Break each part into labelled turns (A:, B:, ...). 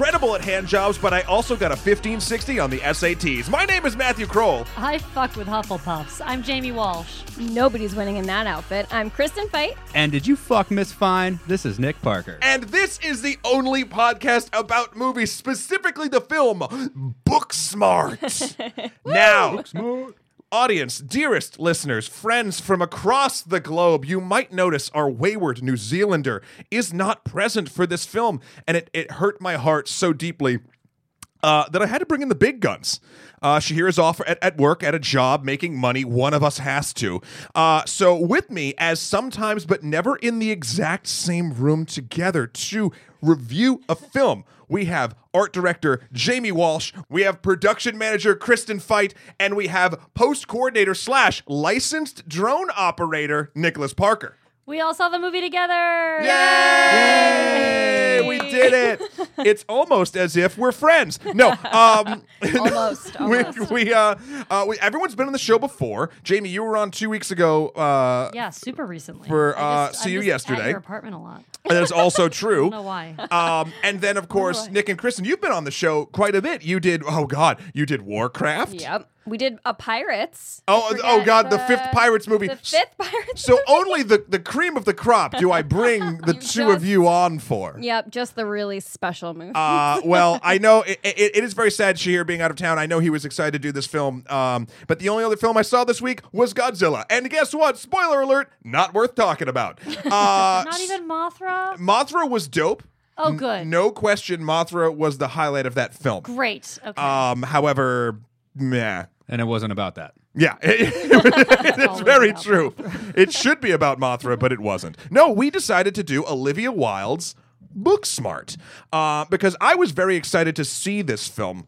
A: I'm incredible at hand jobs, but I also got a 1560 on the SATs. My name is Matthew Kroll.
B: I fuck with Hufflepuffs. I'm Jamie Walsh.
C: Nobody's winning in that outfit. I'm Kristen Fajt.
D: And did you fuck Miss Fine? This is Nick Parker.
A: And this is the only podcast about movies, specifically the film Booksmart. now, audience, dearest listeners, friends from across the globe, you might notice our wayward New Zealander is not present for this film, and it, it hurt my heart so deeply uh, that I had to bring in the big guns. Uh, Shahir is off at, at work, at a job, making money. One of us has to. Uh, so, with me, as sometimes but never in the exact same room together to review a film, we have art director Jamie Walsh, we have production manager Kristen Fajt, and we have post coordinator slash licensed drone operator Nicholas Parker.
B: We all saw the movie together.
A: Yay! We did it. It's almost as if we're friends. No, um,
C: Almost.
A: we,
C: almost.
A: we, uh, uh, we, everyone's been on the show before. Jamie, you were on two weeks ago. Uh,
B: Yeah, super recently.
A: For,
B: I
A: uh,
B: just-
A: see
B: I'm
A: you
B: just
A: yesterday.
B: At your apartment a lot.
A: and that's also
B: I
A: true.
B: don't know why.
A: Um, and then, of course, Nick and Kristen, you've been on the show quite a bit. You did, oh God, you did Warcraft.
C: Yep. We did a Pirates.
A: Oh,
C: Forget
A: oh God, the, fifth Pirates movie.
C: The fifth Pirates.
A: So only the, the cream of the crop do I bring the two of you on for.
C: Yep, just the really special movie.
A: Uh, well, I know it, it, it is very sad Shahir being out of town. I know he was excited to do this film, um, but the only other film I saw this week was Godzilla. And guess what? Spoiler alert, not worth talking about. Uh,
B: Not even Mothra.
A: Mothra was dope.
B: Oh, good.
A: No question, Mothra was the highlight of that film.
B: Great. Okay.
A: Um, however, meh.
D: And it wasn't about that.
A: Yeah, it's very true. It should be about Mothra, but it wasn't. No, we decided to do Olivia Wilde's Booksmart uh, because I was very excited to see this film.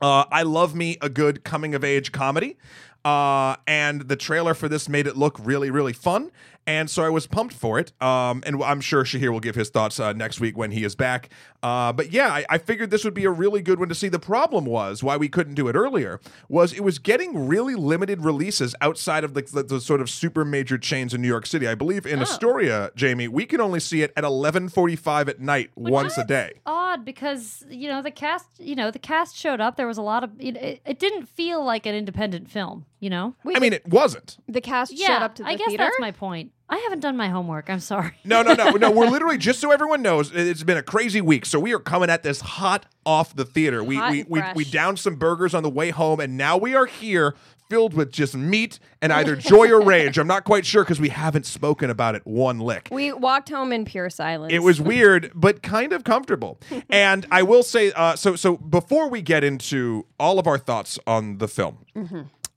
A: Uh, I love me a good coming of age comedy. Uh, and the trailer for this made it look really, really fun. And so I was pumped for it. Um, and I'm sure Shahir will give his thoughts uh, next week when he is back. Uh, but yeah, I, I figured this would be a really good one to see. The problem was why we couldn't do it earlier was it was getting really limited releases outside of the, the, the sort of super major chains in New York City. I believe in Astoria, Jamie, we can only see it at 11:45 at night once a day.
B: Odd because you know the cast. You know the cast showed up. There was a lot of. It, it, it didn't feel like an independent film. You know.
C: Wait,
A: I mean, it wasn't.
C: the cast
B: Yeah.
C: showed up to the
B: I guess
C: theater.
B: that's my point. I haven't done my homework. I'm sorry.
A: No, no, no, no. We're literally just so everyone knows. It's been a crazy week, so we are coming at this hot off the theater. We
C: Hot
A: we
C: and
A: we,
C: fresh.
A: we downed some burgers on the way home, and now we are here filled with just meat and either joy or rage. I'm not quite sure because we haven't spoken about it one lick.
C: we walked home in pure silence.
A: It was weird, but kind of comfortable. And I will say, uh, so so before we get into all of our thoughts on the film,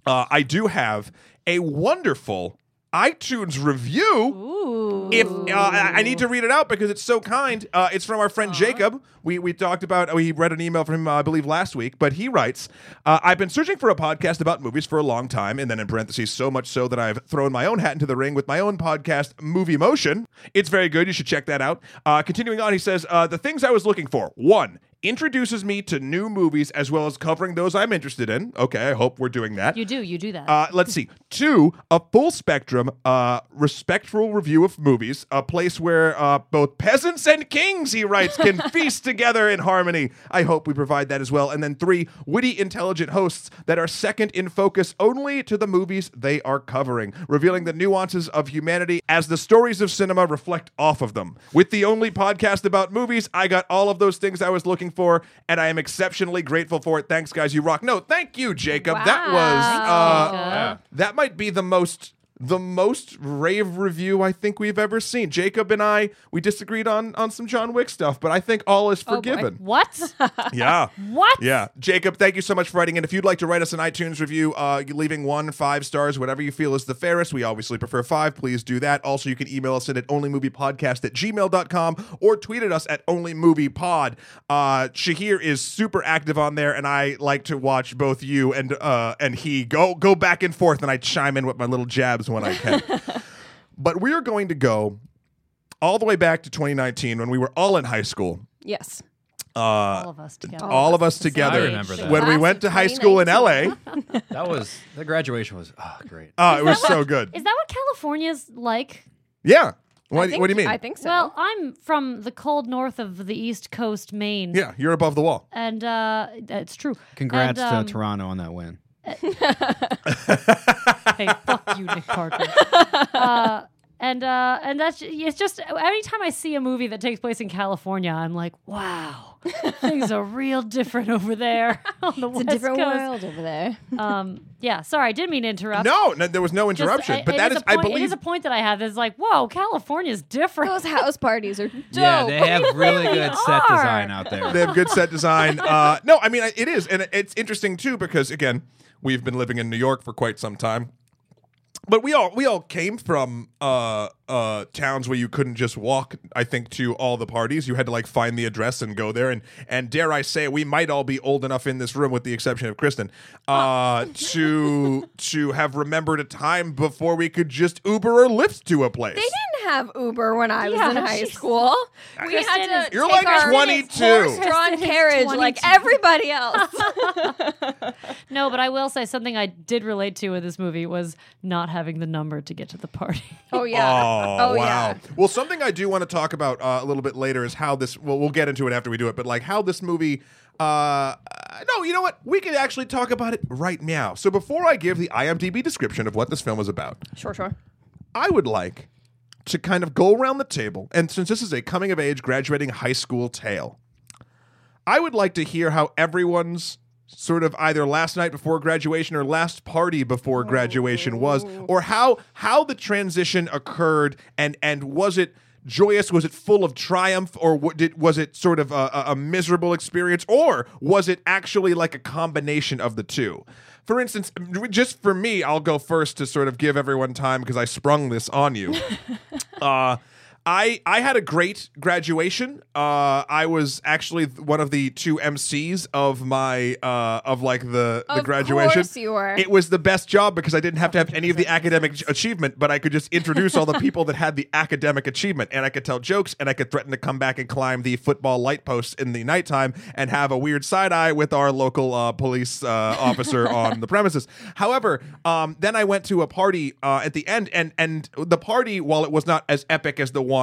A: uh, I do have a wonderful iTunes review.
B: Ooh.
A: If uh, I need to read it out because it's so kind. Uh, it's from our friend Jacob. We we talked about. We read an email from him, uh, I believe, last week. But he writes, uh, "I've been searching for a podcast about movies for a long time, and then in parentheses, so much so that I've thrown my own hat into the ring with my own podcast, Movie Motion. It's very good. You should check that out." Uh, continuing on, he says, uh, "The things I was looking for: one." Introduces me to new movies as well as covering those I'm interested in. Okay, I hope we're doing that.
B: You do. You do that.
A: Uh, let's see. Two, a full spectrum, uh, respectful review of movies, a place where uh, both peasants and kings, he writes, can feast together in harmony. I hope we provide that as well. And then three, witty, intelligent hosts that are second in focus only to the movies they are covering, revealing the nuances of humanity as the stories of cinema reflect off of them. With the only podcast about movies, I got all of those things I was looking for, and I am exceptionally grateful for it. Thanks, guys. You rock. No, thank you, Jacob. That was. Uh,
B: Jacob.
A: that might be the most the most rave review I think we've ever seen. Jacob and I we disagreed on on some John Wick stuff, but I think all is
C: boy.
A: forgiven.
B: what?
A: yeah.
B: what?
A: Yeah, Jacob, thank you so much for writing in. If you'd like to write us an iTunes review, uh, leaving one, five stars, whatever you feel is the fairest. We obviously prefer five. Please do that. Also, you can email us in at onlymoviepodcast at gmail.com or tweet at us at onlymoviepod. Uh, Shahir is super active on there, and I like to watch both you and uh, and he go go back and forth, and I chime in with my little jabs when I can. but we are going to go all the way back to 2019 when we were all in high school.
C: Yes.
A: Uh,
B: All of us together.
A: all of us together
D: I remember that.
A: when we went to high school in LA.
D: That was the graduation was oh great.
A: Oh, it was so good.
B: Is that what California's like?
A: Yeah. What, do-
C: think,
A: what do you mean?
C: I think so.
B: Well, I'm from the cold north of the East Coast, Maine.
A: yeah, you're above the wall.
B: And uh, that's true.
D: Congrats
B: And, um,
D: to Toronto on that win.
B: hey, fuck you, Nick Parker. uh, and uh, and that's it's just anytime I see a movie that takes place in California, I'm like, wow, things are real different over there on the
C: it's a different
B: coast.
C: world over there.
B: Um, yeah, sorry, I didn't mean to interrupt.
A: No, no, there was no
B: Just,
A: interruption.
B: I-
A: but
B: it
A: that
B: is
A: is,
B: a
A: I
B: point, it
A: believe.
B: is a point that I have. That's like, whoa, California's different.
C: Those house parties are dope.
D: Yeah, they have really good set design out there.
A: they have good set design. Uh, no, I mean it is, and it's interesting too because again, we've been living in New York for quite some time. But we all we all came from uh, uh, towns where you couldn't just walk. I think to all the parties, you had to like find the address and go there. And and dare I say, we might all be old enough in this room, with the exception of Kristen, uh, to to have remembered a time before we could just Uber or Lyft to a place.
C: They didn't have Uber when I was
B: Yeah,
C: in high school. We
B: Kristen
C: had to
A: You're
C: take
A: like
C: our
A: 22.
C: horse-drawn
B: Kristen is
C: carriage like everybody else.
B: No, but I will say something I did relate to in this movie was not having the number to get to the party.
C: oh yeah.
A: Oh,
C: Oh,
A: wow.
C: yeah.
A: Well, something I do want to talk about uh, a little bit later is how this. Well, we'll get into it after we do it, but like how this movie. Uh, no, you know what? We could actually talk about it right now. So before I give the IMDb description of what this film is about,
C: Sure, sure.
A: I would like to kind of go around the table, and since this is a coming of age graduating high school tale, I would like to hear how everyone's sort of either last night before graduation or last party before graduation was, or how how the transition occurred, and and was it joyous? Was it full of triumph, or what did was it sort of a, a- miserable experience, or was it actually like a combination of the two? For instance, just for me, I'll go first to sort of give everyone time because I sprung this on you. uh, I I had a great graduation. Uh, I was actually one of the two MCs of my uh, of like the the
C: Of
A: graduation.
C: course you were.
A: It was the best job because I didn't have to have any of the academic achievement, but I could just introduce all the people that had the academic achievement, and I could tell jokes, and I could threaten to come back and climb the football light posts in the nighttime and have a weird side eye with our local uh, police uh, officer on the premises. However, um, then I went to a party uh, at the end, and and the party, while it was not as epic as the one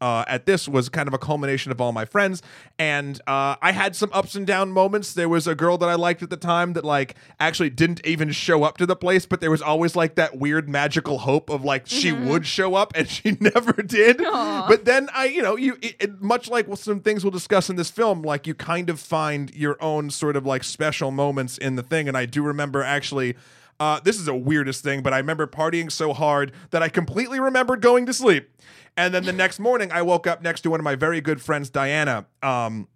A: uh, at this was kind of a culmination of all my friends. And uh, i had some ups and down moments. There was a girl that i liked at the time that like actually didn't even show up to the place but there was always like that weird magical hope of like she would show up and she never did. But then i you know you it, it- much like some things we'll discuss in this film like you kind of find your own sort of like special moments in the thing. And i do remember actually uh, this is the weirdest thing, but I remember partying so hard that I completely remembered going to sleep. And then the next morning, I woke up next to one of my very good friends, Diana. Um,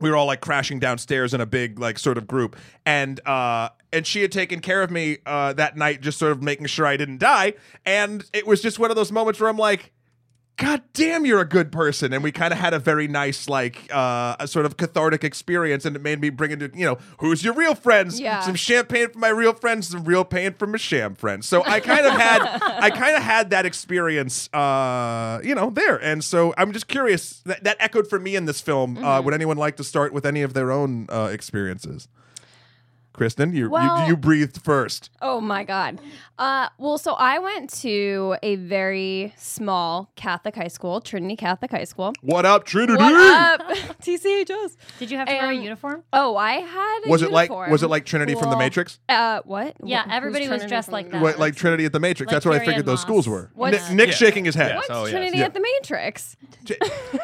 A: we were all like crashing downstairs in a big like sort of group, and uh, and she had taken care of me uh, that night, just sort of making sure I didn't die. And it was just one of those moments where I'm like. God damn, you're a good person. And we kind of had a very nice, like, uh, a sort of cathartic experience. And it made me bring into, you know, who's your real friends?
C: Yeah.
A: Some champagne for my real friends, some real pain for my sham friends. So I kind of had, I kind of had that experience, uh, you know, there. And so I'm just curious that, that echoed for me in this film. Uh, would anyone like to start with any of their own uh, experiences? Kristen, you, you
C: Well-
A: you breathed first.
C: Oh my god. Uh, well, so I went to a very small Catholic high school, Trinity Catholic High School.
A: What up, Trinity?
C: What up, TCHS?
B: Did you have to wear a uniform?
C: Oh, I had. A
A: Was it like was it like Trinity from the Matrix?
C: Uh, what?
B: Yeah,
C: Wh-
B: everybody was dressed like that.
A: What, like Trinity at the Matrix?
B: Like
A: That's what I figured those schools were.
C: What's-
A: Nick, Nick
D: Yeah.
A: shaking his head.
D: Yes.
C: What's
D: Oh, yes.
C: Trinity
A: Yeah.
C: at the Matrix?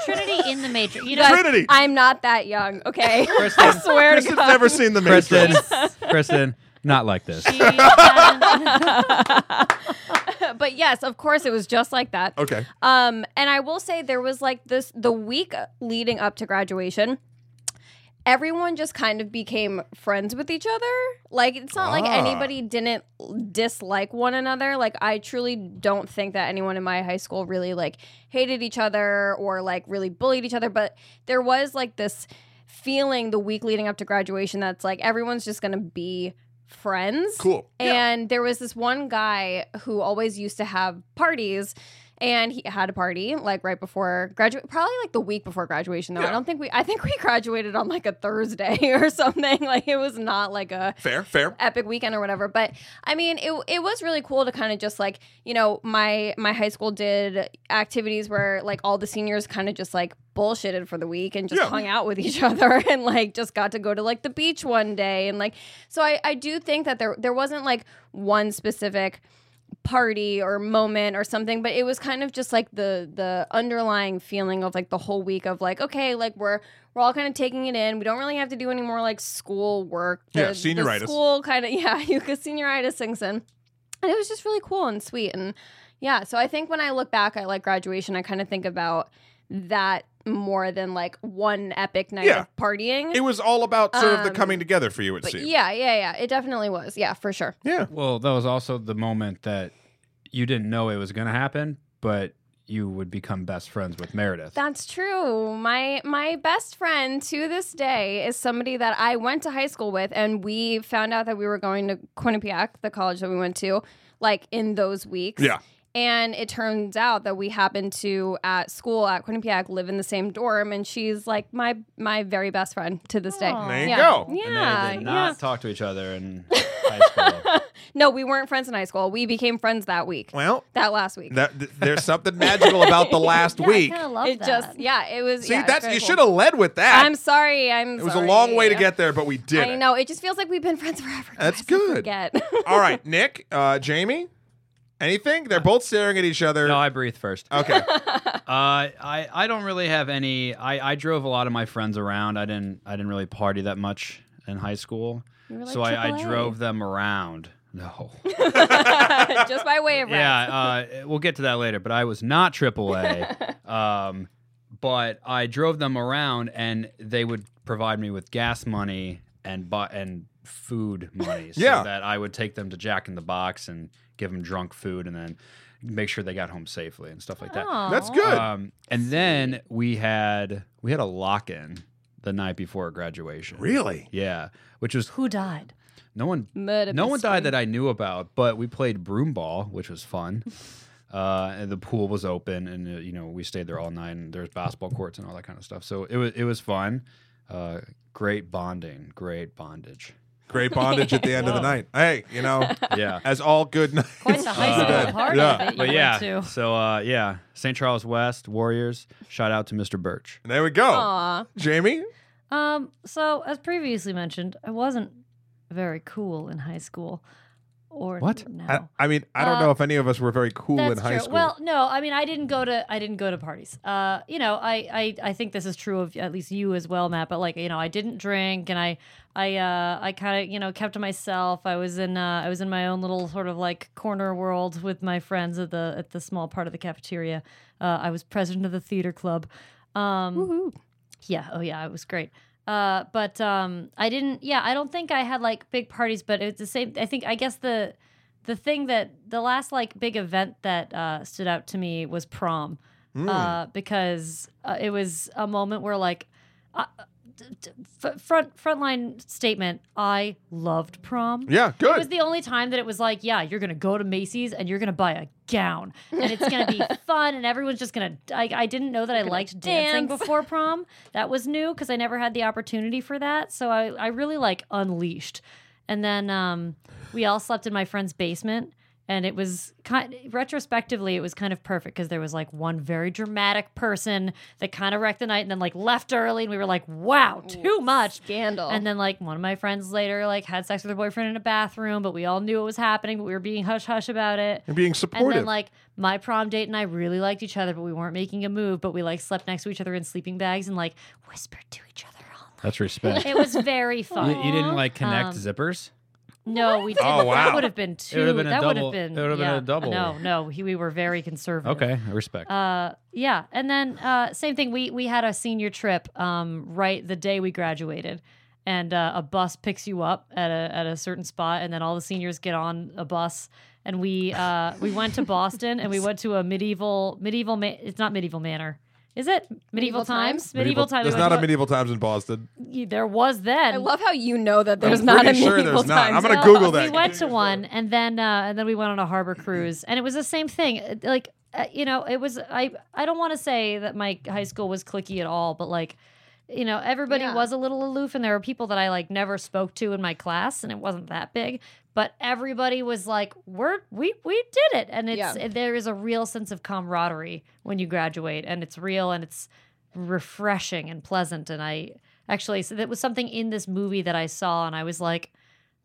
B: Trinity in the Matrix. You know,
A: Trinity.
C: I'm not that young. Okay,
D: Kristen.
C: I swear to God.
A: never seen the
D: Kristen,
A: Matrix.
D: Kristen, not like this.
B: she hasn't-
C: but yes, of course, it was just like that.
A: Okay.
C: Um, and I will say there was like this the week leading up to graduation. Everyone just kind of became friends with each other. Like it's not like
A: Ah.
C: anybody didn't dislike one another. Like I truly don't think that anyone in my high school really like hated each other or like really bullied each other. But there was like this feeling the week leading up to graduation that's like everyone's just gonna be friends.
A: Cool. Yeah.
C: And there was this one guy who always used to have parties and he had a party like right before graduate, probably like the week before graduation. Though
A: Yeah.
C: I don't think we, I think we graduated on like a Thursday or something. Like it was not like a
A: Fair, fair.
C: epic weekend or whatever but i mean it, it was really cool to kind of just like you know my my high school did activities where like all the seniors kind of just like bullshitted for the week and just
A: Yeah.
C: hung out with each other and like just got to go to like the beach one day and like so i i do think that there there wasn't like one specific party or moment or something but it was kind of just like the the underlying feeling of like the whole week of like okay like we're we're all kind of taking it in. We don't really have to do any more like school work.
A: Yeah,
C: the
A: senioritis.
C: school kind of yeah you could senioritis sinks in. And it was just really cool and sweet and yeah. So i think when i look back at like graduation i kind of think about that more than like one epic night
A: Yeah.
C: of partying
A: It was all about sort of the
C: Um,
A: coming together for you, it
C: but
A: seemed.
C: yeah yeah yeah it definitely was yeah for sure
A: Yeah.
E: Well, that was also the moment that you didn't know it was going to happen, but you would become best friends with Meredith.
C: That's true. My my best friend to this day is somebody that I went to high school with, and we found out that we were going to Quinnipiac, the college that we went to, like in those weeks.
A: Yeah.
C: And it turns out that we happened to at school at Quinnipiac live in the same dorm, and she's like my my very best friend to this day.
B: Aw.
A: There you
C: yeah.
A: go.
E: and
C: Yeah,
E: they did
C: yeah.
E: not talk to each other in high school.
C: No, we weren't friends in high school. We became friends that week.
A: Well,
C: That last week.
A: that, th- there's something magical about the last
B: Yeah,
A: week.
B: I kind of love
C: it
B: that.
C: just yeah, it was.
A: See,
C: yeah,
A: that's
C: very
A: you
C: cool.
A: should have led with that.
C: I'm sorry. I'm.
A: it was a long way to get there, but we did.
C: I
A: it.
C: know. It just feels like we've been friends forever.
A: That's
C: guys.
A: Good.
C: forget.
A: All right, Nick, uh, Jamie, anything? They're both staring at each other.
E: no, I breathe first.
A: okay.
E: Uh, I I don't really have any. I, I drove a lot of my friends around. I didn't I didn't really party that much in high school,
C: You were like
E: so I, I
C: AAA.
E: drove them around. No.
C: just by way of rest.
E: yeah, uh, we'll get to that later. But I was not AAA. um, but I drove them around, and they would provide me with gas money and bu- and food money, so
A: Yeah.
E: that I would take them to Jack in the Box and give them drunk food, and then make sure they got home safely and stuff like that.
B: Aw.
A: That's good.
E: Um, and then we had we had a lock in the night before graduation.
A: really?
E: Yeah, which was
B: Who died?
E: no one
C: Murder
E: no one died that I knew about, but we played broom ball, which was fun. Uh, and the pool was open, and uh, you know we stayed there all night, and there's basketball courts and all that kind of stuff. So it was it was fun. Uh, great bonding, great bondage.
A: Great bondage at the end of the night. Hey, you know,
E: Yeah,
A: as all good nights.
B: Quite the high school
A: good.
B: party
A: Yeah.
B: that you
E: but
B: went
E: yeah.
B: to.
E: So uh, yeah, St. Charles West Warriors. Shout out to Mr. Birch.
A: There we go.
C: Aw.
A: Jamie?
B: Um, so as previously mentioned, I wasn't very cool in high school. Or
E: What?
B: now.
A: I, I mean, I don't
B: Uh,
A: know if any of us were very cool in high
B: true.
A: school.
B: Well, no, I mean, I didn't go to I didn't go to parties. Uh, you know, I, I I think this is true of at least you as well, Matt. But like, you know, I didn't drink, and I I uh I kind of you know kept to myself. I was in uh I was in my own little sort of like corner world with my friends at the at the small part of the cafeteria. Uh, I was president of the theater club. Um,
C: Woohoo.
B: yeah. Oh, yeah. It was great. Uh, but um, I didn't. Yeah, I don't think I had like big parties, but it's the same. I think I guess the the thing that the last like big event that uh, stood out to me was prom,
A: Hmm.
B: uh, because uh, it was a moment where like. D- d- f- front frontline statement. I loved prom.
A: yeah, good It
B: was the only time that it was like, yeah, you're gonna go to Macy's and you're gonna buy a gown, and it's gonna be fun, and everyone's just gonna. I, I didn't know that I liked dancing before prom. That was new because I never had the opportunity for that. So I, I really like unleashed, and then um, we all slept in my friend's basement. And it was kind retrospectively, it was kind of perfect because there was like one very dramatic person that kind of wrecked the night and then like left early, and we were like, "Wow, too much."
C: Scandal.
B: And then like one of my friends later like had sex with her boyfriend in a bathroom, but we all knew it was happening, but we were being hush hush about it.
A: You're being supportive.
B: And then like my prom date and I really liked each other, but we weren't making a move, but we like slept next to each other in sleeping bags and like whispered to each other all night.
E: That's respect.
B: It was very fun.
E: you, you didn't like connect
B: Um,
E: zippers?
B: No, we didn't.
A: Oh, wow.
B: That would have been too.
E: would've been
B: that would
E: double-
B: have been.
E: it would've been a double.
B: No, no, he, we were very conservative.
E: Okay, I respect.
B: Uh, yeah, and then uh, same thing. We we had a senior trip um, right the day we graduated, and uh, a bus picks you up at a at a certain spot, and then all the seniors get on a bus, and we uh, we went to Boston, and we went to a medieval medieval. Ma- it's not medieval manor. Is it medieval,
C: Medieval
B: times?
C: times?
B: Medieval, times.
A: There's not a medieval times in Boston.
B: There was then.
C: I love how you know that there's
A: I'm
C: not a
A: pretty sure
C: medieval
A: there's not.
C: times.
A: I'm gonna
C: at
A: Google that.
B: we went to one and then uh, and then we went on a harbor cruise and it was the same thing like uh, you know, it was I I don't want to say that my high school was clicky at all, but like you know, everybody
C: Yeah.
B: was a little aloof and there were people that I like never spoke to in my class and it wasn't that big, but everybody was like, "We're we we did it." And it's
C: Yeah.
B: there is a real sense of camaraderie when you graduate and it's real and it's refreshing and pleasant and I actually so that was something in this movie that I saw and I was like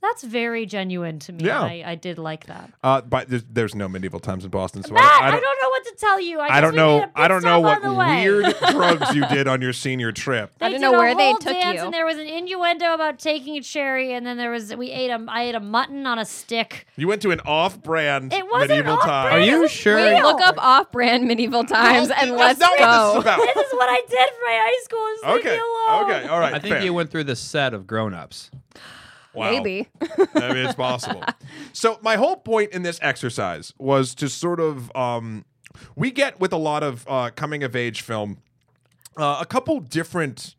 B: that's very genuine to me.
A: Yeah.
B: I, I did like that.
A: Uh, but there's, there's no medieval times in Boston, so
B: Matt,
A: I,
B: I
A: don't,
B: don't know what to tell you. I,
A: I don't know.
B: made a pit
A: I don't know what
B: on the way.
A: weird drugs you did on your senior trip.
B: They
C: I don't know where they took
B: dance,
C: you.
B: And there was an innuendo about taking a cherry, and then there was we ate a I ate a mutton on a stick.
A: You went to an off-brand
B: It wasn't
A: medieval
B: off-brand.
A: time.
D: Are you sure?
B: real.
C: Look up off-brand medieval times and
A: That's
C: let's
A: not what this is
C: go.
A: about.
B: This is what I did for my high school. Just leave me
A: Okay.
B: alone.
A: Okay. All right.
D: I think
A: fair.
D: you went through the set of Grown Ups.
A: Wow.
C: Maybe.
A: I mean, it's possible. So my whole point in this exercise was to sort of um, we get with a lot of uh, coming of age film uh, a couple different,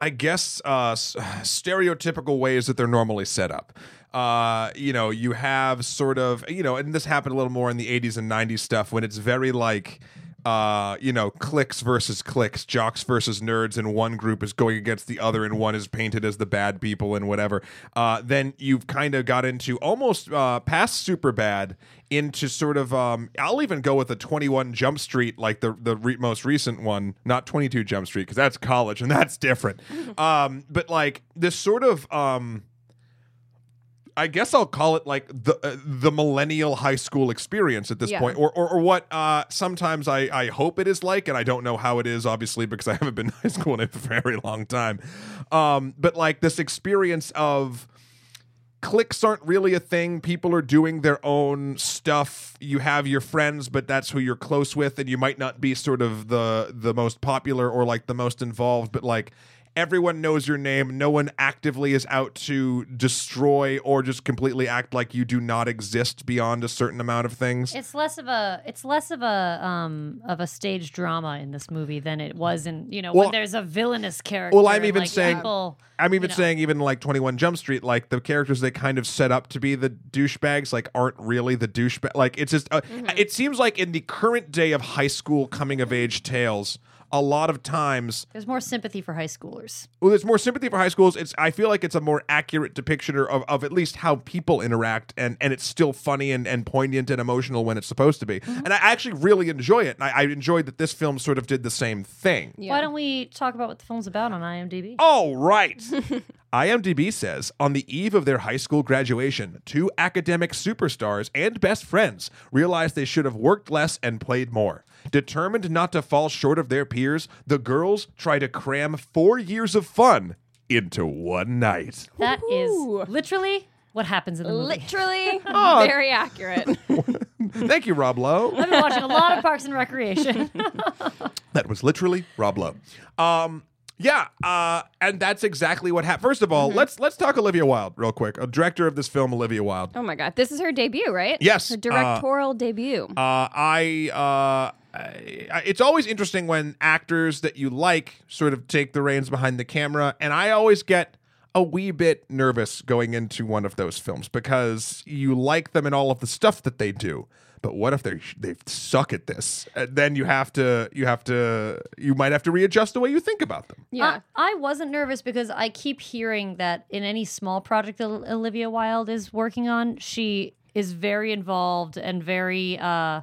A: I guess, uh, stereotypical ways that they're normally set up. Uh, you know, you have sort of, you know, and this happened a little more in the 80s and 90s stuff when it's very like, uh, you know, cliques versus cliques, jocks versus nerds, and one group is going against the other, and one is painted as the bad people and whatever. Uh, then you've kind of got into almost uh, past Superbad into sort of um, I'll even go with a 21 Jump Street like the the re- most recent one, not 22 Jump Street because that's college and that's different. um, but like this sort of um, I guess I'll call it like the uh, the millennial high school experience at this
C: Yeah.
A: point, or, or or what uh, sometimes I I hope it is like, and I don't know how it is, obviously, because I haven't been in high school in a very long time. Um, but like this experience of cliques aren't really a thing. People are doing their own stuff. You have your friends, but that's who you're close with, and you might not be sort of the the most popular or like the most involved, but like everyone knows your name. No one actively is out to destroy or just completely act like you do not exist beyond a certain amount of things.
B: It's less of a it's less of a um of a stage drama in this movie than it was in you know
A: Well-
B: when there's a villainous character.
A: Well, I'm even
B: like,
A: saying-
B: people,
A: I'm even
B: you know.
A: saying, even like 21 Jump Street, like the characters they kind of set up to be the douchebags, like aren't really the douchebag. Like it's just, uh,
B: Mm-hmm.
A: it seems like in the current day of high school coming of age tales, a lot of times,
B: there's more sympathy for high schoolers.
A: well, there's more sympathy for high schools. It's, I feel like it's a more accurate depiction of, of at least how people interact, and and it's still funny and, and poignant and emotional when it's supposed to be.
B: Mm-hmm.
A: And I actually really enjoy it. And I, I enjoyed that this film sort of did the same thing.
C: Yeah.
B: Why don't we talk about what the film's about on IMDb?
A: All right. IMDb says on the eve of their high school graduation, two academic superstars and best friends realized they should have worked less and played more. Determined not to fall short of their peers, the girls try to cram four years of fun into one night.
B: That is
C: Woohoo.
B: literally what happens in the movie.
C: Literally
A: Oh.
C: very accurate.
A: Thank you, Rob Lowe.
B: I've been watching a lot of Parks and Recreation.
A: That was literally Rob Lowe. Um, yeah, uh, and that's exactly what happened. First of all, let's let's talk Olivia Wilde real quick. A director of this film, Olivia Wilde.
C: oh my god. This is her debut, right?
A: Yes,
C: Her
A: uh,
C: directorial debut.
A: Uh, I, uh, I, I- it's always interesting when actors that you like sort of take the reins behind the camera, and I always get a wee bit nervous going into one of those films because you like them and all of the stuff that they do. But what if they they suck at this? And then you have to you have to you might have to readjust the way you think about them.
C: yeah.
B: I, I wasn't nervous because I keep hearing that in any small project that Olivia Wilde is working on, she is very involved and very, uh,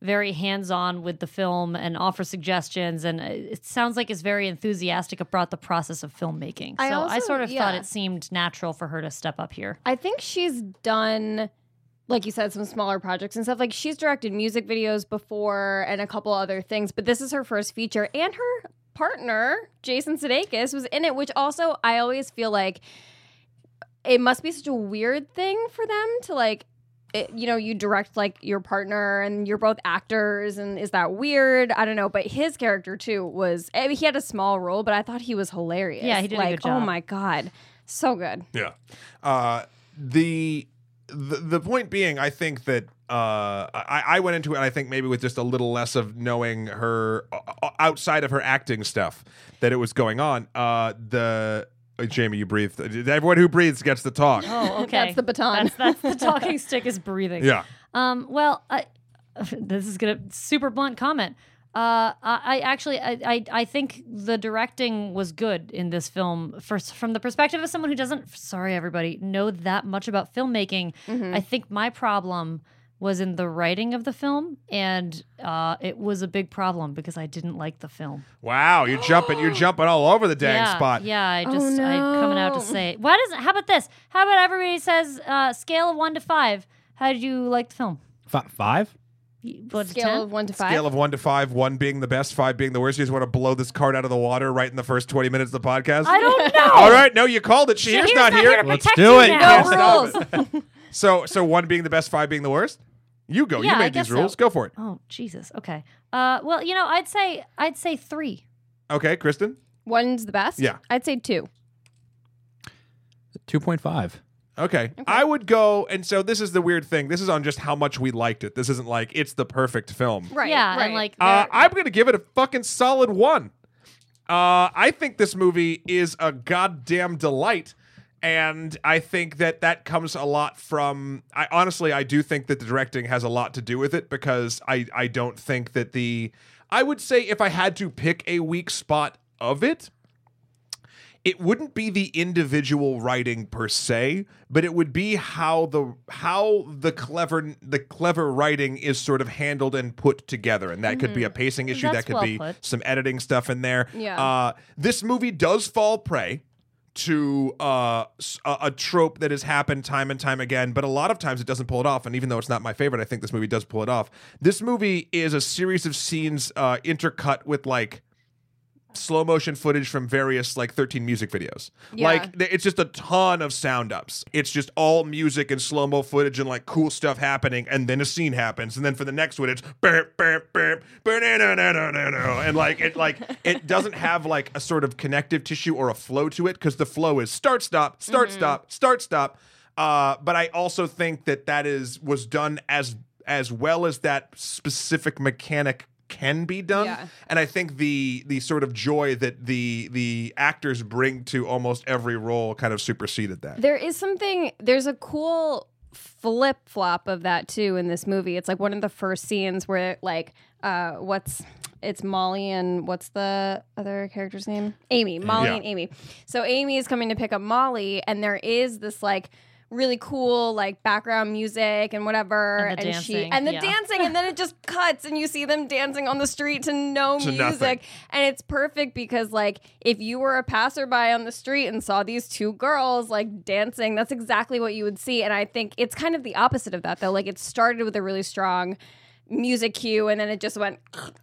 B: very hands-on with the film and offers suggestions, and it sounds like is very enthusiastic about the process of filmmaking. So
C: I
B: I, sort of thought it seemed natural for her to step up here.
C: I think she's done, like you said, some smaller projects and stuff. Like she's directed music videos before and a couple other things, but this is her first feature. And her partner, Jason Sudeikis, was in it, which also I always feel like it must be such a weird thing for them to like. It, you know, you direct like your partner, and you're both actors, and is that weird? I don't know. But his character too was. I mean, he had a small role, but I thought he was hilarious.
B: Yeah, he did a
C: like,
B: good job.
C: Oh my god, so good.
A: Yeah. Uh, the, the the point being, I think that uh, I, I went into it. I think maybe with just a little less of knowing her uh, outside of her acting stuff that it was going on. Uh, the uh, Jamie, you breathed. Everyone who breathes gets the talk.
B: Oh, okay.
C: That's the baton.
B: That's, that's the talking stick is breathing.
A: Yeah.
B: Um, well, I, this is gonna super blunt comment. Uh, I, I actually I, I I think the directing was good in this film. First, from the perspective of someone who doesn't, sorry everybody, know that much about filmmaking. I think my problem was in the writing of the film, and uh, it was a big problem because I didn't like the film.
A: Wow, you're jumping, you're jumping all over the dang
B: yeah,
A: spot.
B: Yeah, I
C: Oh,
B: just I'm coming out to say. Why doesn't? How about this? How about everybody says uh, scale of one to five? How did you like the film?
D: Fi- five?
B: You- What to
C: Scale
B: 10?
C: of one to five.
A: Scale of one to five, one being the best, five being the worst. You just want to blow this cart out of the water right in the first 20 minutes of the podcast?
B: I don't know.
A: All right, no, you called it. Shahir's
B: Shahir's
A: not, here.
B: to
D: Let's do it.
C: no rules.
A: stop So, so one being the best, five being the worst. You go.
B: Yeah,
A: you made these
B: guess so.
A: rules. Go for it.
B: Oh Jesus. Okay. Uh, well, you know, I'd say I'd say three.
A: Okay, Kristen.
C: One's the best.
A: Yeah.
C: I'd say two.
D: 2.5.
A: Okay. I would go, and so this is the weird thing. This is on just how much we liked it. This isn't like it's the perfect film.
C: Right.
B: yeah,
C: right.
B: and like
A: Uh, I'm going to give it a fucking solid one. Uh, I think this movie is a goddamn delight. And I think that that comes a lot from. I honestly, I do think that the directing has a lot to do with it because I, I don't think that the. I would say if I had to pick a weak spot of it, it wouldn't be the individual writing per se, but it would be how the how the clever the clever writing is sort of handled and put together, and that could be a pacing issue.
B: Mm-hmm. That's
A: that could
B: well
A: be
B: put.
A: some editing stuff in there.
C: Yeah.
A: Uh, this movie does fall prey to uh, a, a trope that has happened time and time again, but a lot of times it doesn't pull it off. And even though it's not my favorite, I think this movie does pull it off. This movie is a series of scenes uh, intercut with like slow motion footage from various like 13 music videos.
C: Yeah.
A: Like it's just a ton of sound ups. It's just all music and slow mo footage and like cool stuff happening and then a scene happens and then for the next one it's burp burp burp and like it like it doesn't have like a sort of connective tissue or a flow to it cuz the flow is start stop start stop start stop. Uh but I also think that that is was done as as well as that specific mechanic can be done
C: Yeah.
A: and I think the the sort of joy that the the actors bring to almost every role kind of superseded that.
C: There is something. There's a cool flip flop of that too in this movie. It's like one of the first scenes where like uh what's it's Molly and what's the other character's name? Amy. Molly
A: Yeah.
C: and Amy. So Amy is coming to pick up Molly and there is this like really cool like background music and whatever
B: And the
C: she
B: dancing,
C: and the
B: yeah.
C: dancing and then it just cuts and you see them dancing on the street to no
A: To
C: music
A: nothing.
C: and it's perfect because like if you were a passerby on the street and saw these two girls like dancing that's exactly what you would see and i think it's kind of the opposite of that though like it started with a really strong music cue and then it just went cut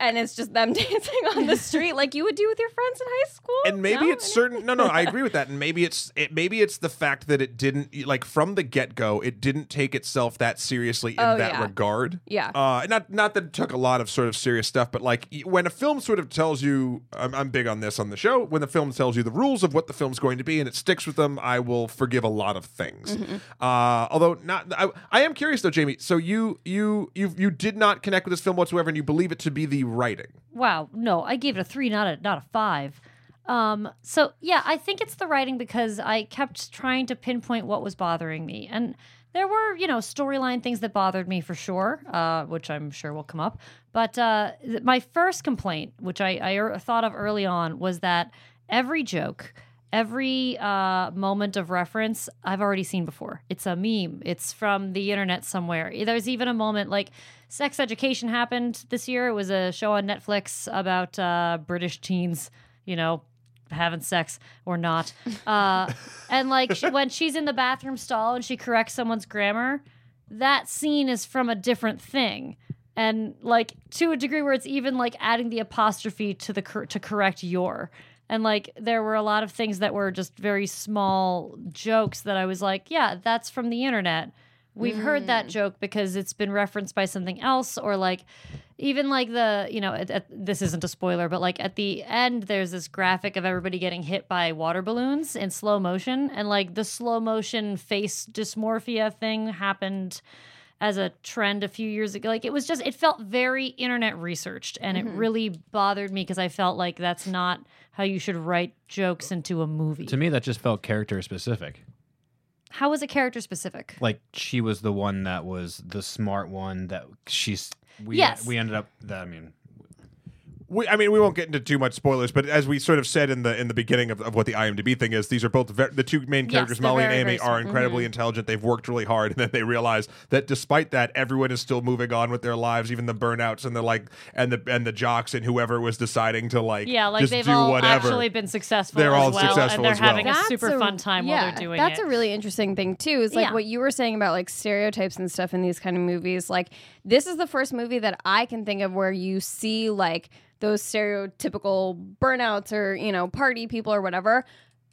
C: and, it's just them dancing on the street like you would do with your friends in high school
A: and maybe
C: No?
A: it's certain no no i agree with that and maybe it's it, maybe it's the fact that it didn't like from the get-go it didn't take itself that seriously in
C: Oh,
A: that
C: yeah.
A: regard
C: Yeah.
A: uh not not that it took a lot of sort of serious stuff but like when a film sort of tells you I'm, I'm big on this on the show when the film tells you the rules of what the film's going to be and it sticks with them i will forgive a lot of things
C: Mm-hmm.
A: uh although not I, I am curious though jamie so you you you you did not connect with this film whatsoever and you believe it to be the writing
B: Wow, no, I gave it a three, not a not a five. Um, so yeah, I think it's the writing because I kept trying to pinpoint what was bothering me, and there were you know storyline things that bothered me for sure, uh, which I'm sure will come up. But uh, th- my first complaint, which I, I er- thought of early on, was that every joke. Every uh, moment of reference I've already seen before. It's a meme. It's from the internet somewhere. There's even a moment like Sex Education happened this year. It was a show on Netflix about uh, British teens, you know, having sex or not. Uh, and like she, when she's in the bathroom stall and she corrects someone's grammar, that scene is from a different thing. And like to a degree where it's even like adding the apostrophe to the cor- to correct your. And like there were a lot of things that were just very small jokes that I was like, yeah, that's from the internet. We've heard that mm. joke because it's been referenced by something else, or like even like the you know at, at, this isn't a spoiler, but like at the end there's this graphic of everybody getting hit by water balloons in slow motion, and like the slow motion face dysmorphia thing happened as a trend a few years ago. Like it was just it felt very internet researched, and it mm-hmm. really bothered me because I felt like that's not how you should write jokes into a movie.
D: To me, that just felt character specific.
B: How was it character specific?
D: Like she was the one that was the smart one that she's. We,
B: Yes.
D: we ended up that I mean
A: We, I mean, we won't get into too much spoilers, but as we sort of said in the in the beginning of, of what the IMDb thing is, these are both ver- the two main characters,
B: they're
A: Molly and Amy,
B: very
A: are
B: smart. Mm-hmm.
A: incredibly intelligent. They've worked really hard, and then they realize that despite that, everyone is still moving on with their lives, even the burnouts and the like, and the and the jocks and whoever was deciding to like,
B: Yeah, like
A: just
B: they've
A: do
B: all
A: whatever.
B: actually been successful.
A: They're
B: as
A: all
B: well,
A: successful
B: and they're
A: as well.
B: having a super fun time
C: yeah,
B: while they're doing
C: that's
B: it.
C: That's a really interesting thing too. Is like
B: Yeah.
C: what you were saying about like stereotypes and stuff in these kind of movies. Like this is the first movie that I can think of where you see like those stereotypical burnouts or you know party people or whatever.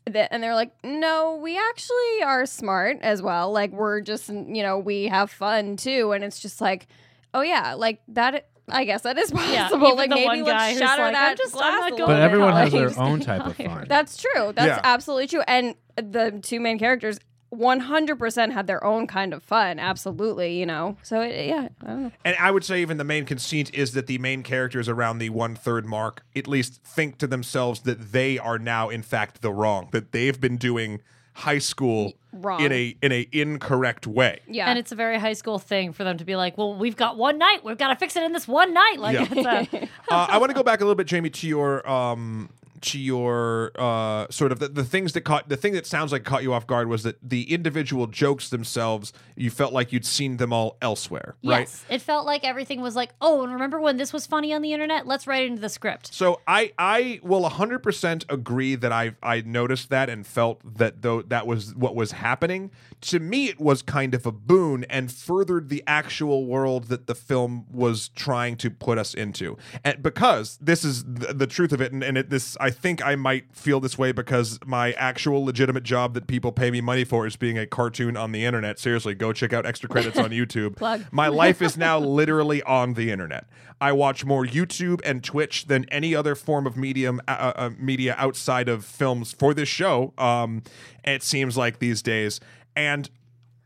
C: That, and they're like, no, we actually are smart as well. Like we're just you know we have fun too, and it's just like, oh yeah, like that. I guess that is possible.
B: even
C: like maybe
B: one
C: let's shatter
B: like,
C: that
B: I'm just-
C: glass
B: not
C: a
B: going
C: little
D: but everyone has their own type of fun.
C: that's true. That's
A: Yeah.
C: absolutely true. And the two main characters 100% had their own kind of fun. Absolutely, you know. So, it, yeah, I don't know.
A: And I would say even the main conceit is that the main characters around the one third mark at least think to themselves that they are now in fact the wrong, that they've been doing high school
C: Wrong.
A: in a in a incorrect way.
C: Yeah.
B: And it's a very high school thing for them to be like, well, we've got one night. We've got to fix it in this one night. Like,
A: Yeah.
B: it's a,
A: uh, I want to go back a little bit, Jamie, to your um, to your uh, sort of the, the things that caught the thing that sounds like caught you off guard was that the individual jokes themselves you felt like you'd seen them all elsewhere, right?
B: It felt like everything was like, oh, and remember when this was funny on the internet? Let's write it into the script.
A: So I I will 100% agree that I I noticed that and felt that though that was what was happening. To me it was kind of a boon and furthered the actual world that the film was trying to put us into. And because this is the, the truth of it and, and it, this I think I might feel this way because my actual legitimate job that people pay me money for is being a cartoon on the internet. Seriously, go check out extra credits on YouTube.
C: Plug.
A: My life is now literally on the internet. I watch more YouTube and Twitch than any other form of medium uh, uh, media outside of films for this show. Um, it seems like these days, and.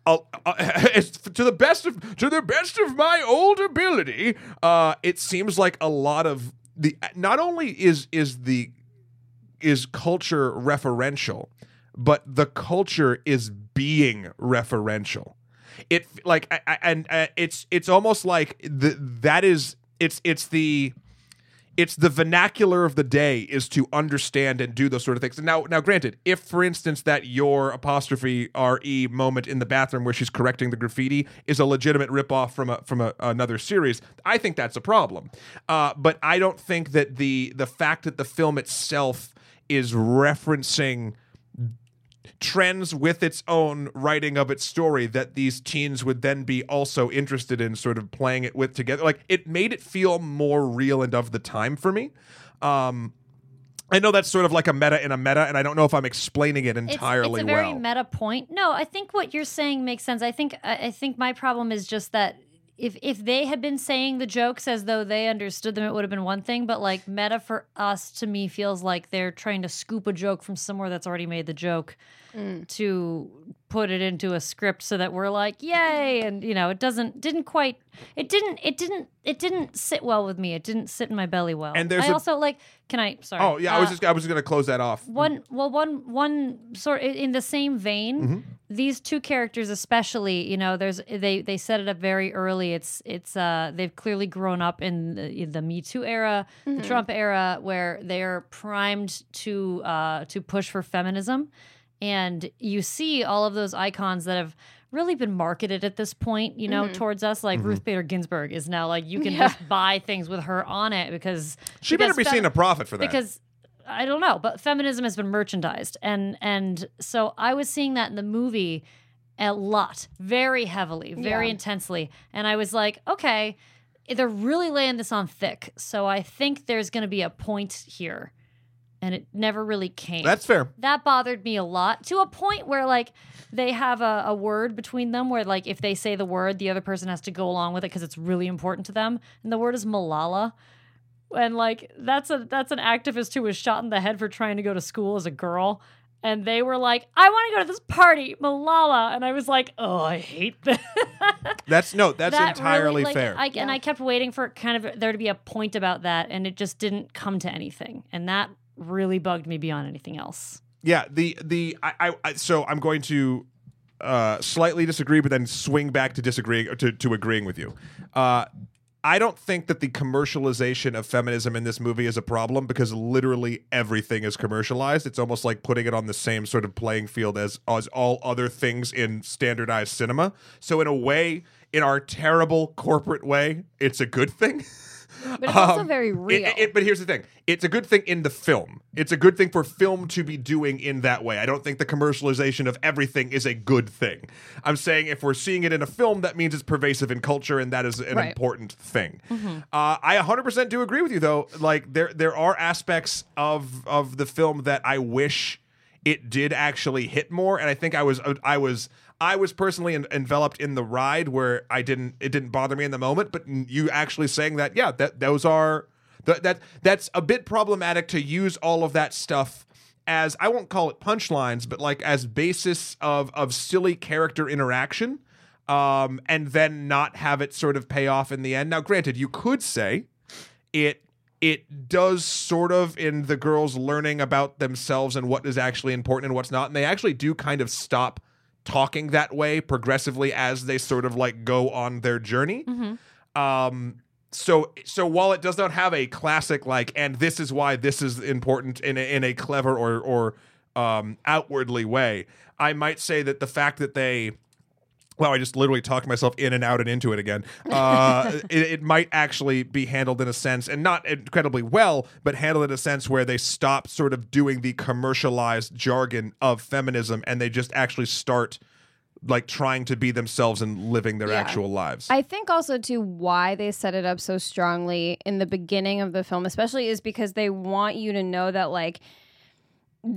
A: Uh, uh, to the best of to the best of my old ability, uh, it seems like a lot of the not only is is the is culture referential, but the culture is being referential. It like I, I, and uh, it's it's almost like the that is it's it's the it's the vernacular of the day is to understand and do those sort of things. And now, now, granted, if for instance that your apostrophe re moment in the bathroom where she's correcting the graffiti is a legitimate ripoff from a from a, another series, I think that's a problem. Uh, but I don't think that the the fact that the film itself is referencing trends with its own writing of its story that these teens would then be also interested in sort of playing it with together like it made it feel more real and of the time for me um I know that's sort of like a meta in a meta, and I don't know if I'm explaining it
B: It's-
A: entirely
B: it's, a very
A: well.
B: meta point. No, I think what you're saying makes sense. I think I think my problem is just that if if they had been saying the jokes as though they understood them, it would have been one thing. But like meta for us to me feels like they're trying to scoop a joke from somewhere that's already made the joke to put it into a script so that we're like yay! And you know it doesn't didn't quite it didn't it didn't it didn't sit well with me. It didn't sit in my belly well.
A: And there's
B: i
A: a-
B: also like can i sorry.
A: Oh yeah, I was
B: Uh,
A: just I was going to close that off.
B: one well one one sort in the same vein
A: Mm-hmm.
B: these two characters especially you know there's they they set it up very early. It's it's uh they've clearly grown up in the, in the me too era the trump era where they're primed to uh to push for feminism and you see all of those icons that have really been marketed at this point you know mm-hmm. towards us like mm-hmm. ruth bader ginsburg is now like you can
C: Yeah.
B: just buy things with her on it because
A: She better be
B: fe-
A: seeing a profit for that.
B: because I don't know, but feminism has been merchandised, and and so I was seeing that in the movie a lot, very heavily, very
C: Yeah.
B: intensely, and I was like, okay, they're really laying this on thick, so I think there's going to be a point here, and it never really came.
A: that's fair.
B: that bothered me a lot to a point where like they have a, a word between them where like if they say the word the other person has to go along with it because it's really important to them and the word is malala and like that's a that's an activist who was shot in the head for trying to go to school as a girl and they were like i want to go to this party malala and i was like oh i hate this
A: That's no, that's
B: That
A: entirely
B: really, like,
A: fair.
B: I, and i kept waiting for kind of there to be a point about that and it just didn't come to anything and that really bugged me beyond anything else
A: Yeah, the the I, I, so I'm going to uh, slightly disagree, but then swing back to disagreeing to, to agreeing with you. Uh, I don't think that the commercialization of feminism in this movie is a problem because literally everything is commercialized. It's almost like putting it on the same sort of playing field as as all other things in standardized cinema. So in a way, in our terrible corporate way, it's a good thing.
C: But it's also
A: Um,
C: very real.
A: it- but here's the thing: it's a good thing in the film. It's a good thing for film to be doing in that way. I don't think the commercialization of everything is a good thing. I'm saying if we're seeing it in a film, that means it's pervasive in culture, and that is an
C: Right.
A: important thing. Uh, I 100% do agree with you, though. Like there, there are aspects of of the film that I wish it did actually hit more, and I think I was, I was. I was personally en- enveloped in the ride where I didn't it didn't bother me in the moment, but you actually saying that yeah that those are that that that's a bit problematic to use all of that stuff as I won't call it punchlines, but like as basis of of silly character interaction, um, and then not have it sort of pay off in the end. Now, granted, you could say it it does sort of in the girls learning about themselves and what is actually important and what's not, and they actually do kind of stop talking that way progressively as they sort of like go on their journey. Um, so so while it does not have a classic like and this is why this is important in a, in a clever or or um outwardly way i might say that the fact that they Wow, I just literally talked myself in and out and into it again. Uh, it, it might actually be handled in a sense, and not incredibly well, but handled in a sense where they stop sort of doing the commercialized jargon of feminism and they just actually start like trying to be themselves and living their
C: Yeah.
A: actual lives.
C: I think also too why they set it up so strongly in the beginning of the film, especially, is because they want you to know that like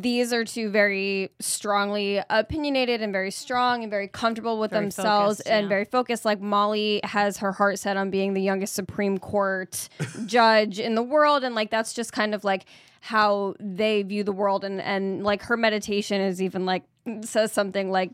C: these are two very strongly opinionated and very strong and very comfortable with
B: Very
C: themselves
B: focused,
C: and
B: yeah.
C: very focused. Like Molly has her heart set on being the youngest Supreme Court judge in the world, and like that's just kind of like how they view the world. And and like her meditation is even like says something like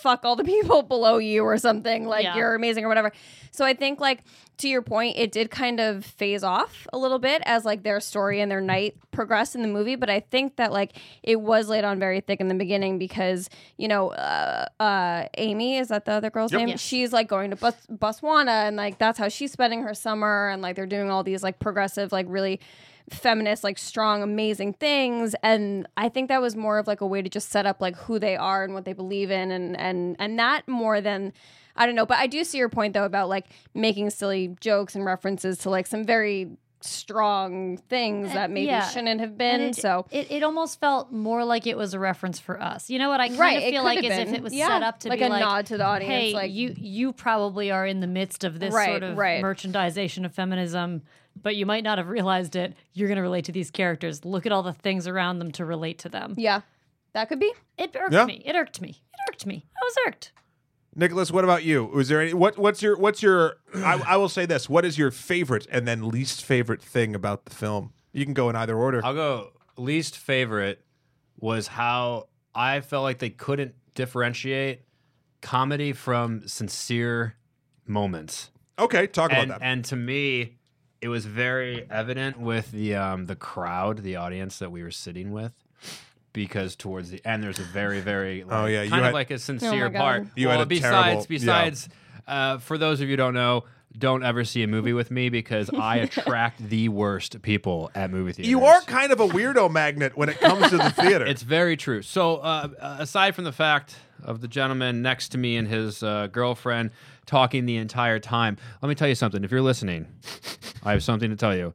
C: fuck all the people below you or something like
B: Yeah.
C: you're amazing or whatever so i think like to your point it did kind of phase off a little bit as like their story and their night progressed in the movie but i think that like it was laid on very thick in the beginning because you know uh, uh amy is that the other girl's
A: Yep.
C: name
B: Yes.
C: she's like going to Bos- botswana and like that's how she's spending her summer and like they're doing all these like progressive like really feminist like strong amazing things and i think that was more of like a way to just set up like who they are and what they believe in and and and that more than i don't know but i do see your point though about like making silly jokes and references to like some very strong things
B: And-
C: that maybe
B: yeah.
C: shouldn't have been
B: it,
C: so
B: it, it almost felt more like it was a reference for us. You know what? I kind
C: Right,
B: of feel like as if it was
C: Yeah,
B: set up to be
C: like
B: be
C: a
B: like
C: nod to the audience,
B: Hey,
C: like-
B: you you probably are in the midst of this
C: Right,
B: sort of
C: right.
B: merchandisation of feminism, but you might not have realized it. You're going to relate to these characters. Look at all the things around them to relate to them.
C: yeah that could be
B: It irked
A: Yeah.
B: me. It irked me. It irked me. I was irked.
A: Nicholas, what about you? Was there any what what's your what's your I, I will say this. What is your favorite and then least favorite thing about the film? You can go in either order.
E: I'll go least favorite was how I felt like they couldn't differentiate comedy from sincere moments.
A: Okay, talk about
E: And,
A: that.
E: and to me, it was very evident with the um, the crowd, the audience that we were sitting with, because towards the end, there's a very, very like,
A: Oh, yeah, you
E: kind
A: had-
E: of like a sincere
C: God.
E: part.
A: You
E: well,
A: had a
E: besides,
A: terrible- yeah.
E: besides, uh, for those of you who don't know, don't ever see a movie with me because I attract the worst people at movie theaters.
A: you are kind of a weirdo magnet when it comes to the theater.
E: It's very true. So, uh, uh, aside from the fact of the gentleman next to me and his uh, girlfriend talking the entire time, let me tell you something. If you're listening, I have something to tell you.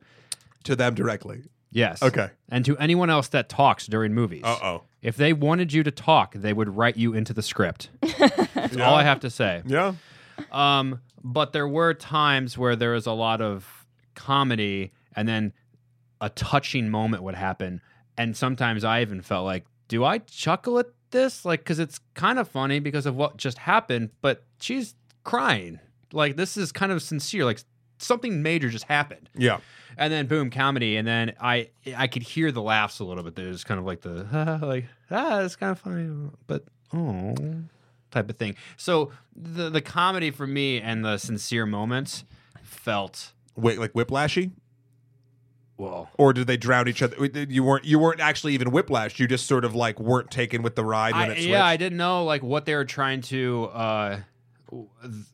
A: to them directly.
E: Yes.
A: Okay.
E: And to anyone else that talks during movies.
A: Uh oh.
E: If they wanted you to talk, they would write you into the script. That's all I have to say.
A: Yeah.
E: Um, but there were times where there was a lot of comedy, and then a touching moment would happen. And sometimes I even felt like, do I chuckle at this? Like, because it's kind of funny because of what just happened, but she's crying. Like, this is kind of sincere. Like, something major just happened.
A: Yeah.
E: And then boom, comedy, and then I I could hear the laughs a little bit. There's kind of like the like ah, it's kind of funny, but oh type of thing. So the the comedy for me and the sincere moments felt
A: Wait, like whiplashy?
E: well,
A: or did they drown each other? You weren't you weren't actually even whiplashed. You just sort of like weren't taken with the ride when
E: I,
A: it switched.
E: yeah, I didn't know like what they were trying to, uh,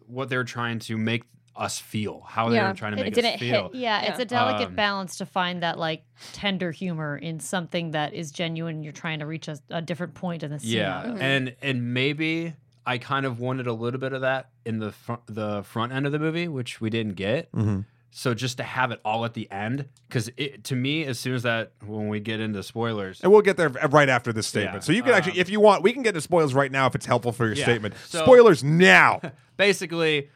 E: what they were trying to make us feel, how they
C: Yeah,
E: were trying to
C: it
E: make
C: didn't
E: us
C: hit-
E: feel.
B: Yeah, it's a delicate
E: Um,
B: balance to find that like tender humor in something that is genuine. and You're trying to reach a, a different point in the scene.
E: Yeah,
C: Mm-hmm.
E: and and maybe I kind of wanted a little bit of that in the front the front end of the movie, which we didn't get.
A: Mhm.
E: So just to have it all at the end, because to me, as soon as that when we get into spoilers,
A: And we'll get there right after this statement.
E: Yeah,
A: So you can actually,
E: um,
A: if you want, we can get to spoilers right now if it's helpful for your
E: Yeah,
A: statement.
E: so-
A: spoilers now.
E: basically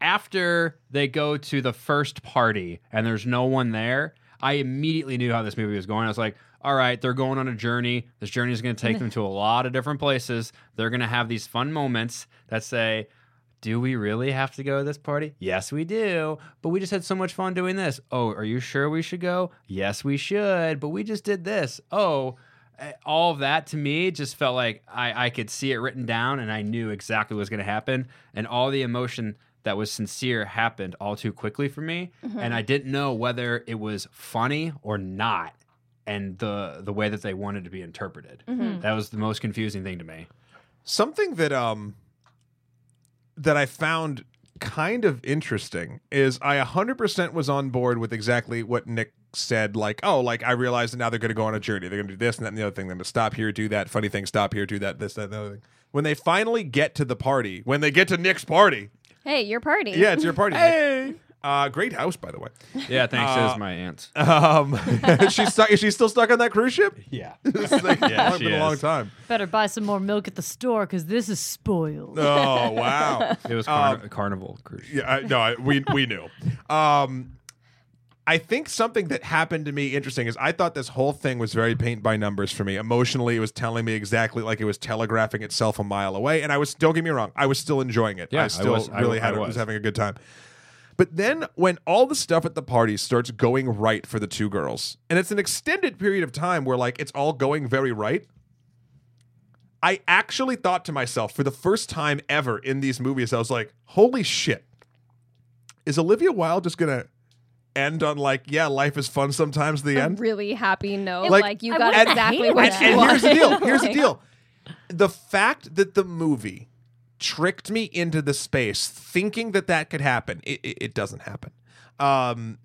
E: after they go to the first party and there's no one there i immediately knew how this movie was going i was like all right they're going on a journey this journey is going to take them to a lot of different places they're going to have these fun moments that say do we really have to go to this party? Yes, we do. But we just had so much fun doing this. Oh, are you sure we should go? Yes, we should. But we just did this. Oh, eh, all of that to me just felt like I, I could see it written down and I knew exactly what was going to happen. And all the emotion that was sincere happened all too quickly for me. And I didn't know whether it was funny or not. And the the way that they wanted to be interpreted. That was the most confusing thing to me.
A: Something that um that I found kind of interesting is I 100% was on board with exactly what Nick said like oh like I realized that now they're going to go on a journey they're going to do this and that and the other thing they're going to stop here do that funny thing stop here do that this that and the other thing when they finally get to the party when they get to Nick's party
C: Hey, your party.
A: yeah it's your party Nick.
E: Hey.
A: uh great house by the way
E: Yeah, thanks.
A: Uh,
E: to my aunt.
A: um she's stuck is she still stuck on that cruise ship
E: Yeah.
A: This thing-
E: Yeah,
A: it's
E: she
A: been a long
E: is.
A: time
B: Better buy some more milk at the store because this is spoiled.
A: oh wow
E: It was carn- Carnival Cruise.
A: Yeah, I, no, I, we we knew. Um, I think something that happened to me interesting is I thought this whole thing was very paint by numbers for me. Emotionally, it was telling me exactly like it was telegraphing itself a mile away, and I was don't get me wrong, I was still enjoying it.
E: Yeah,
A: I
E: I
A: still
E: was- I-
A: really had
E: I
A: was.
E: was.
A: having a good time. But then when all the stuff at the party starts going right for the two girls, and it's an extended period of time where like it's all going very right. I actually thought to myself for the first time ever in these movies, I was like, holy shit. Is Olivia Wilde just gonna end on like, yeah, life is fun sometimes the
C: A
A: end?
C: really happy note.
A: Like-
C: Like, you got exactly what
B: that.
C: you
A: and here's the deal. Here's the deal. The fact that the movie tricked me into the space thinking that that could happen, it, it, it doesn't happen. Um,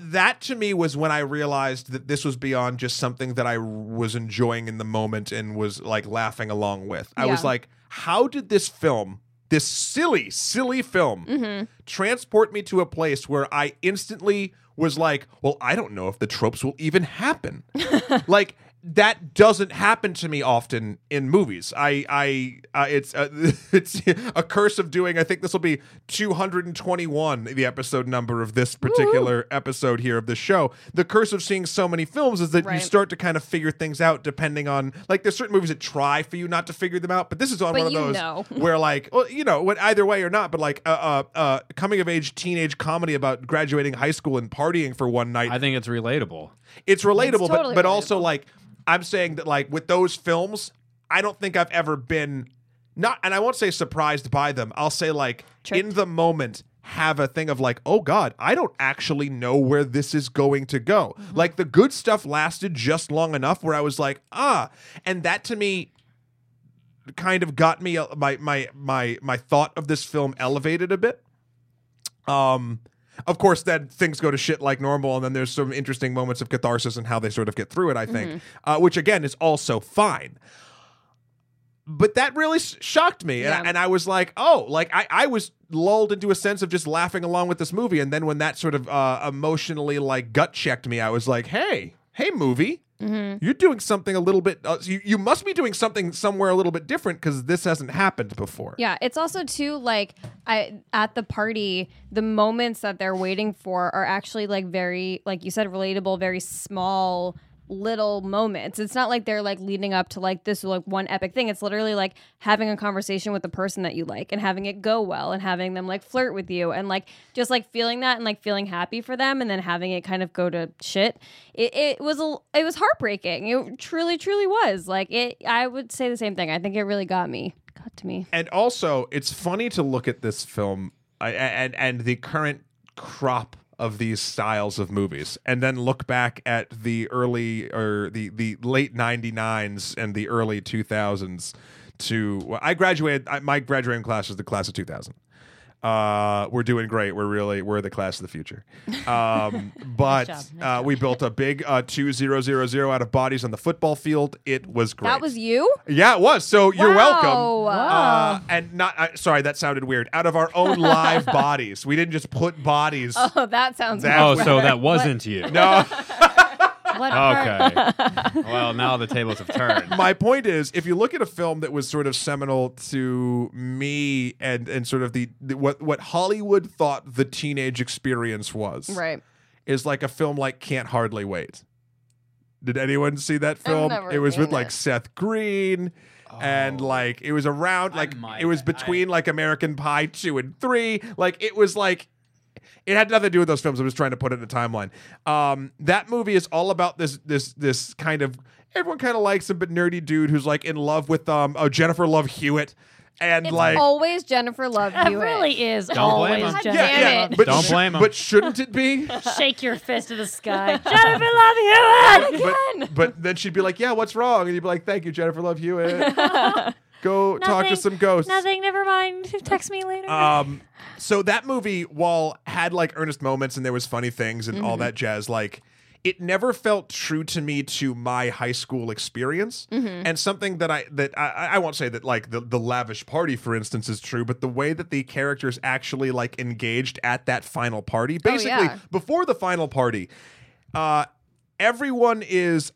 A: that to me was when I realized that this was beyond just something that I was enjoying in the moment and was like laughing along with. I was like, how did this film, this silly, silly film,
C: Mm-hmm.
A: transport me to a place where I instantly was like, well, I don't know if the tropes will even happen. like that doesn't happen to me often in movies. I, I, uh, it's, uh, it's a curse of doing. I think this will be 221, the episode number of this particular episode here of the show. The curse of seeing so many films is that you start to kind of figure things out depending on, like, there's certain movies that try for you not to figure them out, but this is on
C: But
A: one of those
C: know.
A: where, like, well, you know, what either way or not, but like, uh, uh, uh, coming of age teenage comedy about graduating high school and partying for one night
E: I think it's relatable.
A: it's relatable,
C: totally
A: but but also like I'm saying that like with those films, I don't think I've ever been not, and I won't say surprised by them. I'll say like in the moment have a thing of like, oh god, I don't actually know where this is going to go. Like the good stuff lasted just long enough where I was like, ah, and that to me kind of got me uh, my my my my thought of this film elevated a bit. Um, of course, then things go to shit like normal, and then there's some interesting moments of catharsis and how they sort of get through it. I think, uh, which again is also fine. But that really shocked me, and, I, and I was like, "Oh, like I, I was lulled into a sense of just laughing along with this movie." And then when that sort of uh, emotionally like gut checked me, I was like, "Hey, hey, movie, you're doing something a little bit. Uh, you you must be doing something somewhere a little bit different because this hasn't happened before."
C: Yeah, it's also too like I at the party, the moments that they're waiting for are actually like very like you said relatable, very small little moments. It's not like they're like leading up to like this like one epic thing. It's literally like having a conversation with the person that you like and having it go well and having them like flirt with you and like just like feeling that and like feeling happy for them and then having it kind of go to shit. It, it was a it was heartbreaking. It truly truly was. Like it I would say the same thing. I think it really got me. Got to me.
A: and also it's funny to look at this film and and the current crop of these styles of movies and then look back at the early or the the late 99s and the early 2000s to I graduated I, my graduating class was the class of 2000 uh, we're doing great. We're really we're the class of the future. Um, but
B: job, nice
A: uh, we built a big uh, two zero zero zero out of bodies on the football field. It was great.
C: That was you?
A: yeah, it was. So you're welcome.
C: Wow.
A: Uh, and not uh, sorry, that sounded weird. Out of our own live bodies, we didn't just put bodies.
C: Oh, that sounds
A: That-
D: Oh, so that wasn't you.
A: No,
B: What part-
D: Okay. well, now the tables have turned.
A: my point is, if you look at a film that was sort of seminal to me and and sort of the, the what what Hollywood thought the teenage experience was,
C: Right.
A: is like a film like Can't Hardly Wait. Did anyone see that film?
C: never
A: It was with
C: seen
A: like. Seth Green. And oh. like it was around like it was between like American Pie two and three. Like it was like it had nothing to do with those films. I'm just trying to put it in a timeline. Um, that movie is all about this this this kind of everyone kind of likes him, but nerdy dude who's like in love with um oh Jennifer Love Hewitt, and
C: It's
A: like
C: always Jennifer Love Hewitt.
B: It really is
D: blame
B: always
D: him.
B: Jennifer.
A: yeah, yeah, but
D: Don't
A: sh-
D: blame him.
A: But shouldn't it be?
B: Shake your fist to the sky. Jennifer Love Hewitt.
A: but, but then she'd be like, "Yeah, what's wrong?" And you'd be like, "Thank you, Jennifer Love Hewitt. Go talk to some ghosts."
B: Nothing. Never mind. Text me later.
A: Um, so that movie, while had like earnest moments and there was funny things and all that jazz, like it never felt true to me to my high school experience. And something that I that I, I won't say that like the the lavish party, for instance, is true, but the way that the characters actually like engaged at that final party, basically
C: yeah.
A: before the final party, uh, everyone is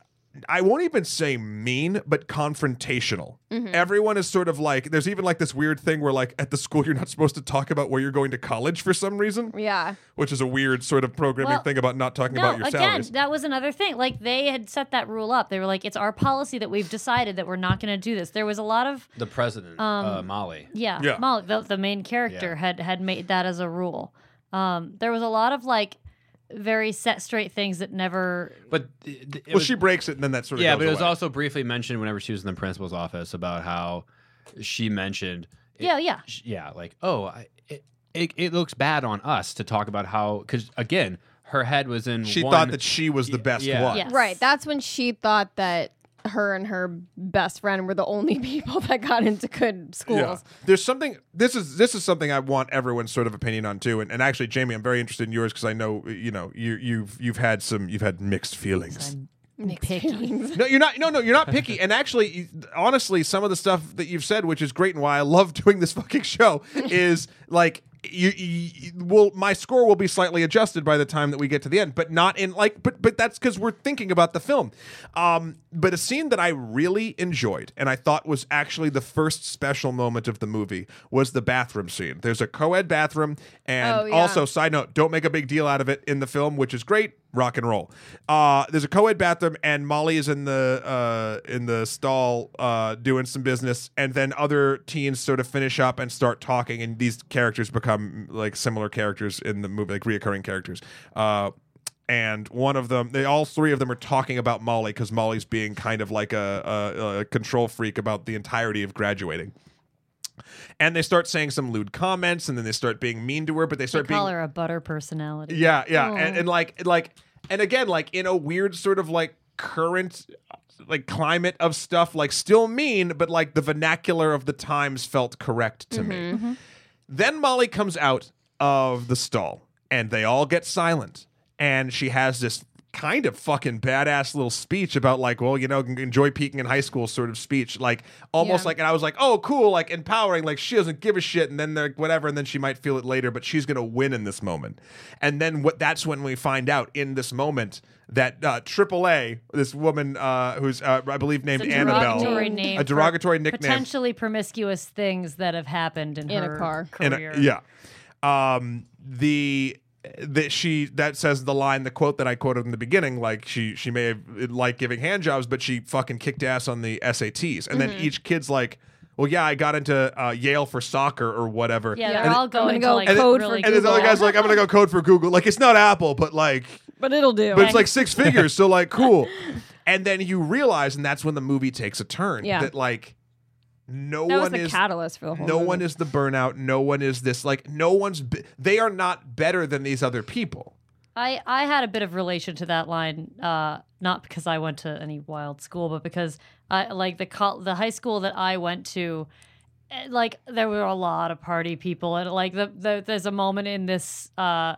A: I won't even say mean, but confrontational. Everyone is sort of like there's even like this weird thing where like at the school you're not supposed to talk about where you're going to college for some reason,
C: Yeah.
A: which is a weird sort of programming
B: Well,
A: thing about not talking
B: no,
A: about your
B: again,
A: salaries.
B: that was another thing. Like they had set that rule up. They were like, "It's our policy that we've decided that we're not going to do this." There was a lot of
D: The president, uh, Molly.
B: yeah,
A: Yeah.
B: Molly, the, the main character
D: Yeah.
B: had had made that as a rule. Um, there was a lot of like very set straight things that never.
D: But it, it
A: well,
D: was,
A: she breaks it and then that sort of
D: yeah,
A: goes
D: but it was
A: away.
D: also briefly mentioned whenever she was in the principal's office about how she mentioned. it-
B: Yeah, yeah.
D: sh- yeah, like oh, I, it, it it looks bad on us to talk about how because again, her head was in.
A: she
D: one,
A: thought that she was the best
D: yeah.
A: one.
B: Yes.
C: Right. That's when she thought that her and her best friend were the only people that got into good schools.
A: Yeah. There's something this is this is something I want everyone's sort of opinion on too. And, and actually, Jamie, I'm very interested in yours because I know you know you you've you've had some you've had mixed feelings.
B: I'm picky.
A: No, you're not. No, no, you're not picky. And actually, honestly, some of the stuff that you've said, which is great, and why I love doing this fucking show, is like you, you will my score will be slightly adjusted by the time that we get to the end, but not in like, but but that's because we're thinking about the film. Um, but a scene that I really enjoyed and I thought was actually the first special moment of the movie was the bathroom scene. There's a co-ed bathroom, and
C: Oh, yeah.
A: also side note, don't make a big deal out of it in the film, which is great. Rock and roll. Uh, there's a co-ed bathroom, and Molly is in the uh, in the stall uh, doing some business, and then other teens sort of finish up and start talking, and these characters become like similar characters in the movie, like reoccurring characters. Uh, and one of them, they all three of them are talking about Molly because Molly's being kind of like a, a, a control freak about the entirety of graduating. And they start saying some lewd comments, and then they start being mean to her. But they
B: They
A: start being
B: call her a butter personality.
A: yeah, yeah, and, and like like and again like in a weird sort of like current like climate of stuff like still mean but like the vernacular of the times felt correct to me. Mm-hmm, mm-hmm. Then Molly comes out of the stall and they all get silent and she has this kind of fucking badass little speech about like well you know enjoy peaking in high school sort of speech like almost
C: Yeah.
A: like and I was like oh cool like empowering like she doesn't give a shit and then they're whatever and then she might feel it later but she's gonna win in this moment and then what that's when we find out in this moment that uh, AAA this woman uh, who's uh, I believe named
B: It's a
A: Annabelle
B: derogatory name
A: a derogatory nickname
B: Potentially promiscuous things that have happened in,
C: In a
B: her
C: car.
A: in a-
B: career.
A: yeah. Um, the that she that says the line, the quote that I quoted in the beginning, like she she may have liked giving hand jobs, but she fucking kicked ass on the SATs, and then
C: Mm-hmm.
A: each kid's like. Well, yeah, I got into uh, Yale for soccer or whatever.
B: Yeah,
C: Yeah.
B: they're
C: And-
B: all going
C: go
B: to like
A: and then-
C: code for
B: really
A: And this other
C: Google.
A: guy's like, I'm gonna go code for Google. Like, it's not Apple, but like,
C: But it'll do.
A: but it's like six figures, so like, cool. And then you realize, and that's when the movie takes a turn.
C: Yeah.
A: That like, no
C: that
A: one
C: the
A: is
C: catalyst for the whole
A: no
C: movie.
A: one is the burnout. No one is this. Like no one's be- they are not better than these other people.
B: I, I had a bit of relation to that line, uh, not because I went to any wild school, but because I like the col- the high school that I went to, eh, like there were a lot of party people, and like the, the there's a moment in this uh,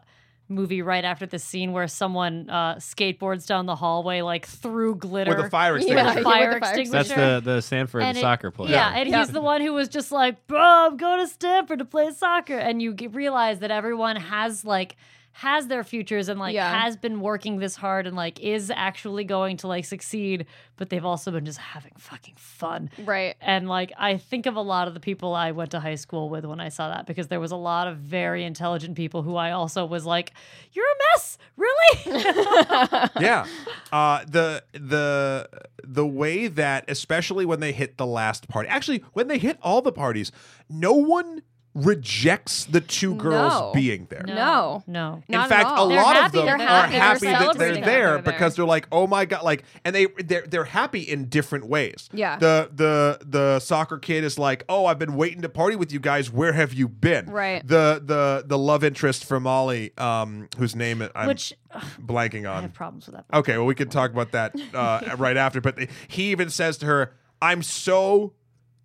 B: movie right after the scene where someone uh, skateboards down the hallway like through glitter
A: With a fire extinguisher.
C: yeah.
B: fire
C: the fire
B: extinguisher.
E: That's the the Stanford
B: And
E: soccer player.
B: Yeah, and
C: Yeah.
B: he's the one who was just like, "Bro, I'm going to Stanford to play soccer," and you realize that everyone has like has their futures and like
C: Yeah.
B: has been working this hard and like is actually going to like succeed, but they've also been just having fucking fun.
C: Right.
B: And like I think of a lot of the people I went to high school with when I saw that because there was a lot of very intelligent people who I also was like, "You're a mess, really."
A: yeah. Uh, the the the way that especially when they hit the last party. Actually, when they hit all the parties, no one rejects the two girls
C: No.
A: being there.
C: No.
B: no.
A: In
C: Not at
A: fact, a.
B: They're
A: lot
B: happy
A: of them
B: they're
A: are
B: happy. They're
A: happy that they're there
C: they're
A: because they're like, "Oh my god!" Like, and they they're they're happy in different ways.
C: Yeah.
A: The the the soccer kid is like, "Oh, I've been waiting to party with you guys. Where have you been?"
C: Right.
A: The the the love interest for Molly, um, whose name I'm
B: Which ugh,
A: blanking
B: I
A: on.
B: have problems with that.
A: Okay, well, we could talk about that uh, right after. But he even says to her, "I'm so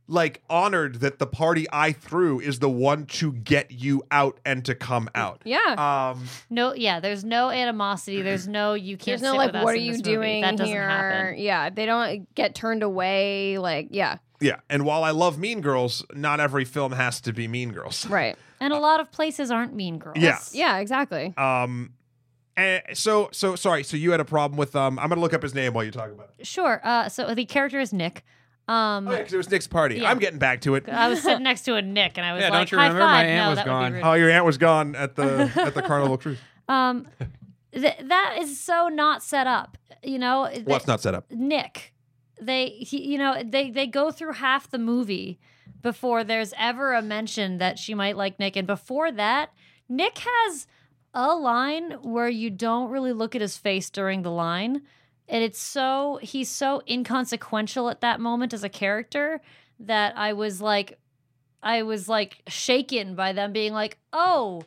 A: like honored that the party I threw is the one to get you out and to come out."
C: Yeah.
A: Um,
B: No, yeah, there's no animosity. There's no you can't.
C: There's no like, what are you
B: this movie."
C: doing
B: That
C: here?
B: happen.
C: Yeah, they don't get turned away. Like, yeah,
A: yeah, and while I love Mean Girls, not every film has to be Mean Girls.
C: right.
B: And a lot of places aren't mean girls.
A: Yeah.
C: Yeah, exactly.
A: Um, and so so sorry. So you had a problem with um. I'm gonna look up his name while you talk about it.
B: Sure. Uh, so the character is Nick. Um,
A: Oh yeah, because it was Nick's party.
B: Yeah.
A: I'm getting back to it.
B: I was sitting next to a Nick, and I was
E: Yeah,
B: like,
E: don't you
B: "High
E: remember? My aunt
B: no,
E: was gone.
B: would be rude.
A: Oh, your aunt was gone at the at the Carnival Cruise.
B: Um, th- that is so not set up. You know,
A: Well, it's not set up.
B: Nick. They, he, you know, they they go through half the movie before there's ever a mention that she might like Nick, and before that, Nick has a line where you don't really look at his face during the line, and it's so he's so inconsequential at that moment as a character that I was like, I was like shaken by them being like, oh.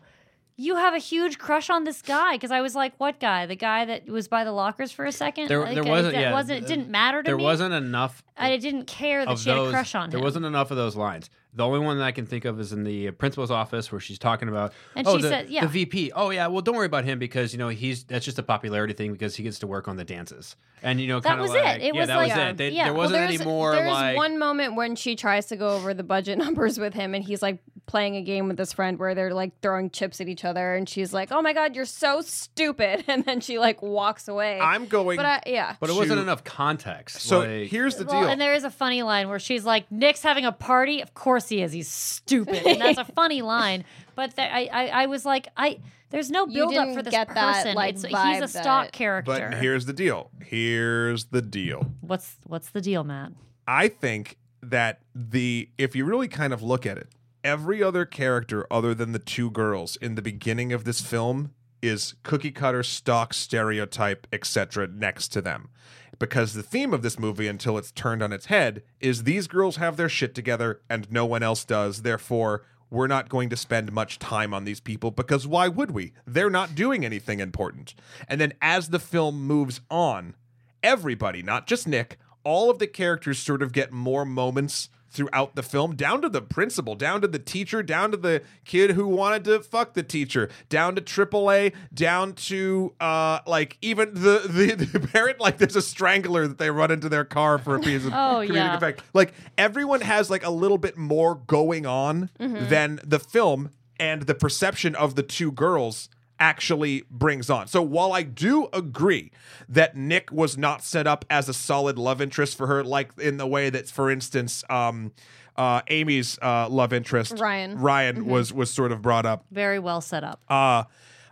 B: You have a huge crush on this guy because I was like, "What guy? The guy that was by the lockers for a second?
E: There-
B: like,
E: there wasn't-
B: that
E: yeah,
B: wasn't. It didn't matter to
E: There
B: me.
E: There wasn't enough
B: I didn't care that she had a crush on
E: there
B: him.
E: There wasn't enough of those lines. The only one that I can think of is in the principal's office where she's talking about
B: And
E: oh
B: she
E: the,
B: said- yeah.
E: the VP. Oh yeah, well don't worry about him because you know he's that's just a popularity thing because he gets to work on the dances and you know
B: That
E: kind of
B: was it.
E: like
B: It
E: yeah
B: was
E: that
B: like-
E: was
B: Yeah.
E: it. They,
B: Yeah.
E: There wasn't
C: there's,
E: any more
C: there's
E: like
C: one moment when she tries to go over the budget numbers with him, and he's like playing a game with this friend where they're like throwing chips at each other, and she's like, "Oh my god, you're so stupid," and then she like walks away.
A: I'm going.
C: but I, yeah,
E: but it wasn't
A: to-
E: enough context.
A: so
E: like,
A: here's the
B: well,
A: deal.
B: and there is a funny line where she's like, "Nick's having a party. Of course he is. He's stupid." And that's a funny line. But there, I, I, I was like, I. There's no build up
C: didn't
B: for this
C: get that,
B: person.
C: like,
B: it's, he's
C: vibe
B: a stock
C: that-
B: character.
A: but here's the deal. Here's the deal.
B: what's what's the deal, Matt?
A: I think that the if you really kind of look at it, every other character other than the two girls in the beginning of this film is cookie cutter stock stereotype etc next to them. Because the theme of this movie until it's turned on its head is these girls have their shit together and no one else does. Therefore we're not going to spend much time on these people because why would we? They're not doing anything important. And then as the film moves on everybody, not just Nick, all of the characters sort of get more moments throughout the film, down to the principal, down to the teacher, down to the kid who wanted to fuck the teacher, down to AAA, down to uh like even the the, the parent like there's a strangler that they run into their car for a piece of
B: Oh,
A: comedic
B: yeah.
A: effect. Like everyone has like a little bit more going on than the film and the perception of the two girls actually brings on. So while I do agree that Nick was not set up as a solid love interest for her, like in the way that, for instance, um, uh, Amy's uh, love interest
C: Ryan.
A: Ryan was was sort of brought up.
B: Very well set up.
A: Uh,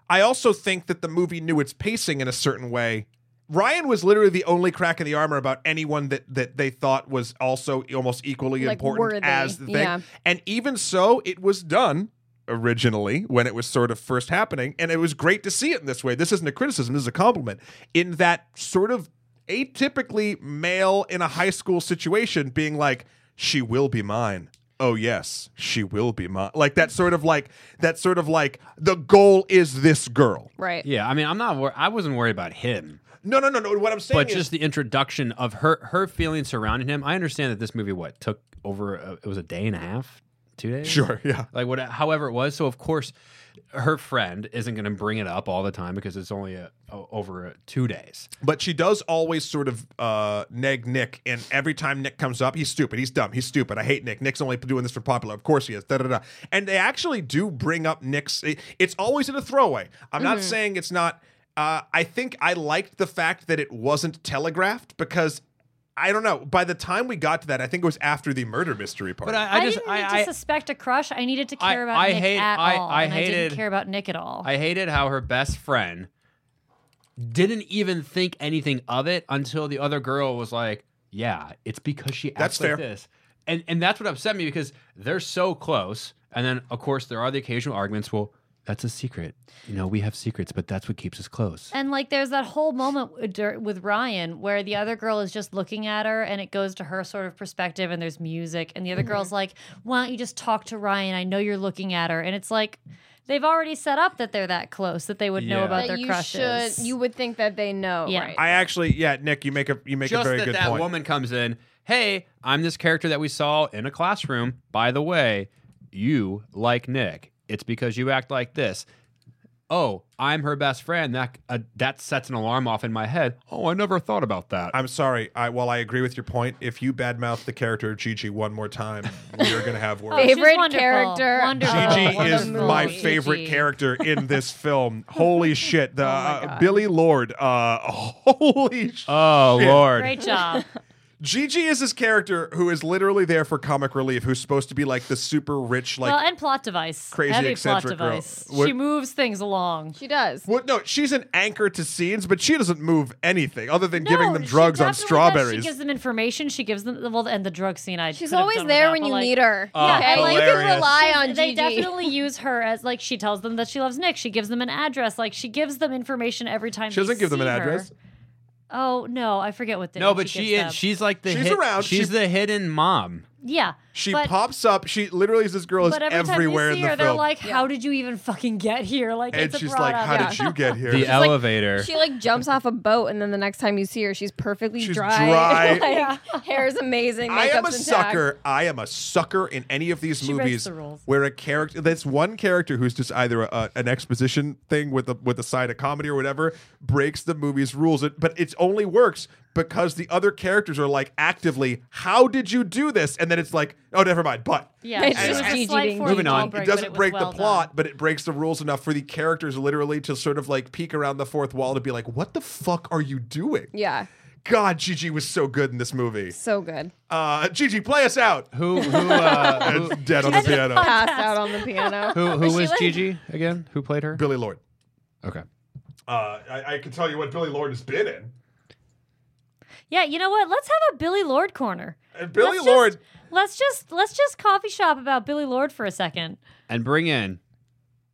A: I also think that the movie knew its pacing in a certain way. Ryan was literally the only crack in the armor about anyone that that they thought was also almost equally
C: Like,
A: important
C: worthy.
A: as the thing.
C: Yeah.
A: And even so, it was done originally when it was sort of first happening, and it was great to see it in this way. This isn't a criticism; this is a compliment. In that sort of atypically male in a high school situation being like, "She will be mine." oh yes, she will be mine. Like that sort of like that sort of like the goal is this girl.
C: Right.
E: Yeah, I mean, I'm not. Wor- I wasn't worried about him,
A: No, no, no, no. What I'm saying
E: but
A: is
E: just the introduction of her her feelings surrounding him. I understand that this movie what took over. A, it was a day and a half, two days.
A: sure, yeah.
E: like what however it was so of course her friend isn't going to bring it up all the time because it's only a, o- over uh two days
A: But she does always sort of uh, neg Nick, and every time Nick comes up, he's stupid, he's dumb, he's stupid. I hate Nick. Nick's only doing this for popular. Of course he is. Da da da. And they actually do bring up Nick's. it- It's always in a throwaway. I'm not saying it's not. Uh, I think I liked the fact that it wasn't telegraphed because. I don't know. By the time we got to that, I think it was after the murder mystery part.
E: but i,
B: I,
E: I just
B: didn't need
E: I,
B: to suspect a crush. I needed to
E: I-
B: care about
E: I
B: Nick
E: hate-
B: at
E: I-
B: all,
E: I
B: and I didn't care about Nick at all.
E: I, I hated how her best friend didn't even think anything of it until the other girl was like yeah it's because she acts
A: That's
E: like
A: fair.
E: this and and that's what upset me because they're so close and then of course there are the occasional arguments well that's a secret you know we have secrets but that's what keeps us close
B: And like, there's that whole moment with Ryan where the other girl is just looking at her, and it goes to her sort of perspective, and there's music, and the other mm-hmm. girl's like, "Why don't you just talk to Ryan? I know you're looking at her." And it's like, they've already set up that they're that close that they would know about
C: That
B: their
C: you
B: crushes.
C: should. You would think that they know.
B: Yeah.
C: Right.
A: I actually, yeah, Nick, you make a you make
E: just
A: a very
E: that
A: good
E: that
A: point.
E: woman comes in hey i'm this character that we saw in a classroom by the way you like nick it's because you act like this oh i'm her best friend that uh, that sets an alarm off in my head oh i never thought about that
A: I'm sorry. I while I agree with your point, if you badmouth the character of Gigi one more time, we are gonna have
B: Oh,
A: words.
B: she's
C: Favorite
B: wonderful.
C: character.
B: Wonderful.
A: Gigi is
B: Wonderful.
A: my
B: Gigi.
A: favorite character in this film. Holy shit! The
C: my
A: uh, Billie Lourd. Uh, holy sh-
E: oh
A: Shit.
E: lord
B: Great job.
A: Gigi is this character who is literally there for comic relief, who's supposed to be like the super rich, like.
B: well, and plot device.
A: crazy
B: Heavy
A: eccentric
B: plot
A: girl.
B: device.
A: What-
B: She moves things along.
C: She does.
A: well, no, she's an anchor to scenes, but she doesn't move anything other than
B: No,
A: giving them drugs on
B: definitely does.
A: strawberries.
B: She gives them information. She gives them well, and the drug scene. I
C: She's
B: could have
C: always
B: done
C: there when you
B: like,
C: need her.
E: Oh,
C: yeah, and like, you can
A: hilarious.
C: rely
B: She's-
C: on
B: They
C: Gigi.
B: definitely use her as like she tells them that she loves Nick. She gives them an address. Like she gives them information every time.
A: she doesn't give them an
B: address. her.
A: Address.
B: Oh no, I forget what. The,
E: no but
B: she,
E: she is
B: them.
E: she's like the
A: She's
E: hid-
A: around.
E: she's
A: She-
E: the hidden mom
B: yeah.
A: She
B: but,
A: pops up. She literally is this girl is
B: every
A: everywhere
B: see
A: in the
B: her,
A: film.
B: they're like, "How did you even fucking get here?" Like,
A: and
B: it's a
A: she's
B: brought
A: like,
B: up.
A: "How
C: Yeah.
A: did you get here?"
E: the
C: like-
E: elevator
C: She like jumps off a boat, and then the next time you see her, she's perfectly
A: She's
C: dry.
A: dry.
C: like, hair's amazing.
A: I am a
C: intact.
A: sucker. I am a sucker in any of these
B: She
A: movies
B: the rules.
A: where a character that's one character who's just either a, an exposition thing with a with a side of comedy or whatever breaks the movie's rules. It, but it only works because the other characters are like actively, "How did you do this?" And then it's like, "Oh, never mind." But
B: Yeah,
C: It's just
B: was a
C: Gigi
B: slight
C: being
B: fourth
E: Moving on. It
B: break,
A: it doesn't
B: was
A: break
B: well
A: the plot,
B: done.
A: but it breaks the rules enough for the characters literally to sort of like peek around the fourth wall to be like, "What the fuck are you doing?"
C: Yeah,
A: God, Gigi was so good in this movie.
C: so good.
A: Uh, Gigi, play us out.
E: who who uh, who,
A: dead on the piano.
C: Passed out on the piano.
E: who, who
C: Was she
E: was
C: like-
E: Gigi again? Who played her?
A: Billie Lourd.
E: Okay.
A: Uh, I, I can tell you what Billie Lourd has been in.
B: Yeah, you know what? Let's have a Billie Lourd corner.
A: And Billie
B: Let's
A: Lourd.
B: Just, let's just let's just coffee shop about Billie Lourd for a second.
E: And bring in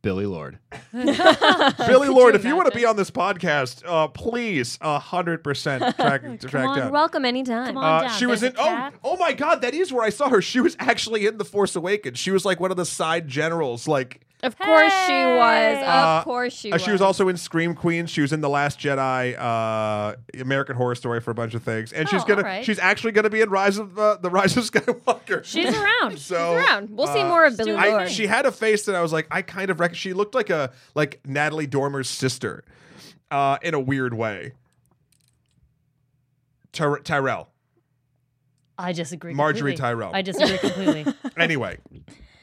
E: Billie Lourd.
A: Billie Lourd,
C: you
A: if you want to be on this podcast, uh, please, a hundred percent track track
B: on,
A: down.
C: Welcome anytime.
B: Come on.
A: Uh,
B: down.
A: she was
B: There's
A: in. Oh, oh my God! That is where I saw her. She was actually in the Force Awakens. She was like one of the side generals. Like
C: Of course she was.
B: Hey!
A: Uh,
C: Of course she
A: uh,
C: was.
A: she was also in Scream Queens. She was in the Last Jedi, uh, American Horror Story for a bunch of things, and she's
B: Oh,
A: gonna.
B: alright.
A: She's actually gonna be in Rise of uh, the Rise of Skywalker.
B: She's around.
A: so
C: around. We'll see
A: uh,
C: more of Billie
B: doing
A: I,
C: Lourd.
A: she had a face that I was like, I kind of reckon she looked like a like Natalie Dormer's sister, uh, in a weird way. Tyr- Tyrell.
B: I disagree.
A: Margaery
B: completely.
A: Tyrell.
B: I disagree completely.
A: Anyway,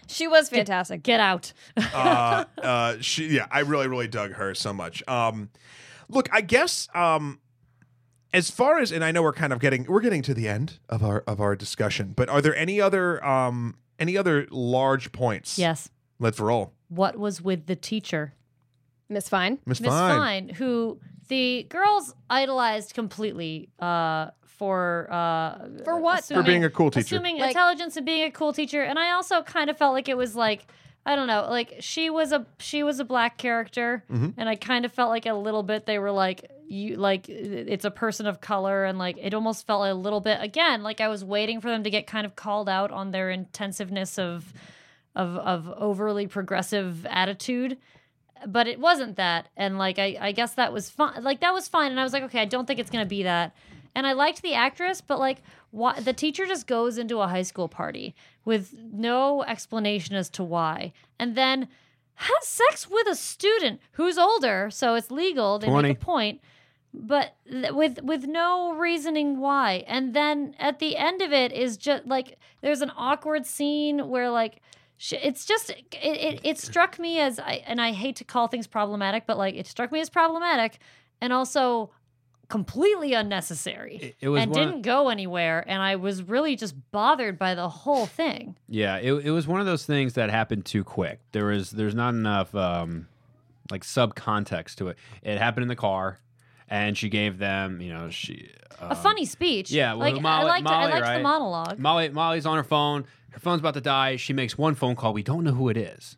C: she was fantastic.
B: Get out.
A: uh, uh, she yeah, I really really dug her so much. Um, look, I guess um, as far as and I know we're kind of getting we're getting to the end of our of our discussion, but are there any other um any other large points?
B: yes.
A: let's roll.
B: What was with the teacher?
C: Miss Fine.
A: Miss
B: Miss
A: Fine.
B: Fine, who the girls idolized completely uh, for uh,
C: For what,
A: For being a cool teacher.
B: assuming
C: Like-
B: intelligence and being a cool teacher. And I also kind of felt like it was like I don't know. Like she was a she was a black character, and I kind of felt like a little bit they were like you like it's a person of color, and like it almost felt a little bit again like I was waiting for them to get kind of called out on their intensiveness of of of overly progressive attitude. But it wasn't that, and like I, I guess that was fine. Like that was fine, and I was like, okay, I don't think it's gonna be that. And I liked the actress, but like, why the teacher just goes into a high school party with no explanation as to why, and then has sex with a student who's older, so it's legal. They
E: 20.
B: make a point, but th- with with no reasoning why. And then at the end of it is just like there's an awkward scene where like. sh- It's just it, it, it struck me as I and I hate to call things problematic, but like it struck me as problematic and also completely unnecessary
E: It- it was
B: and didn't go anywhere and i was really just bothered by the whole thing
E: Yeah, it, it was one of those things that happened too quick. There was there's not enough um, like subcontext to it. It happened in the car, and she gave them, you know, she
B: a
E: um,
B: funny speech
E: yeah, well,
B: like
E: Molly-
B: i liked,
E: Molly,
B: I liked
E: right?
B: the monologue
E: Molly Molly's on her phone. Her phone's about to die. She makes one phone call. We don't know who it is,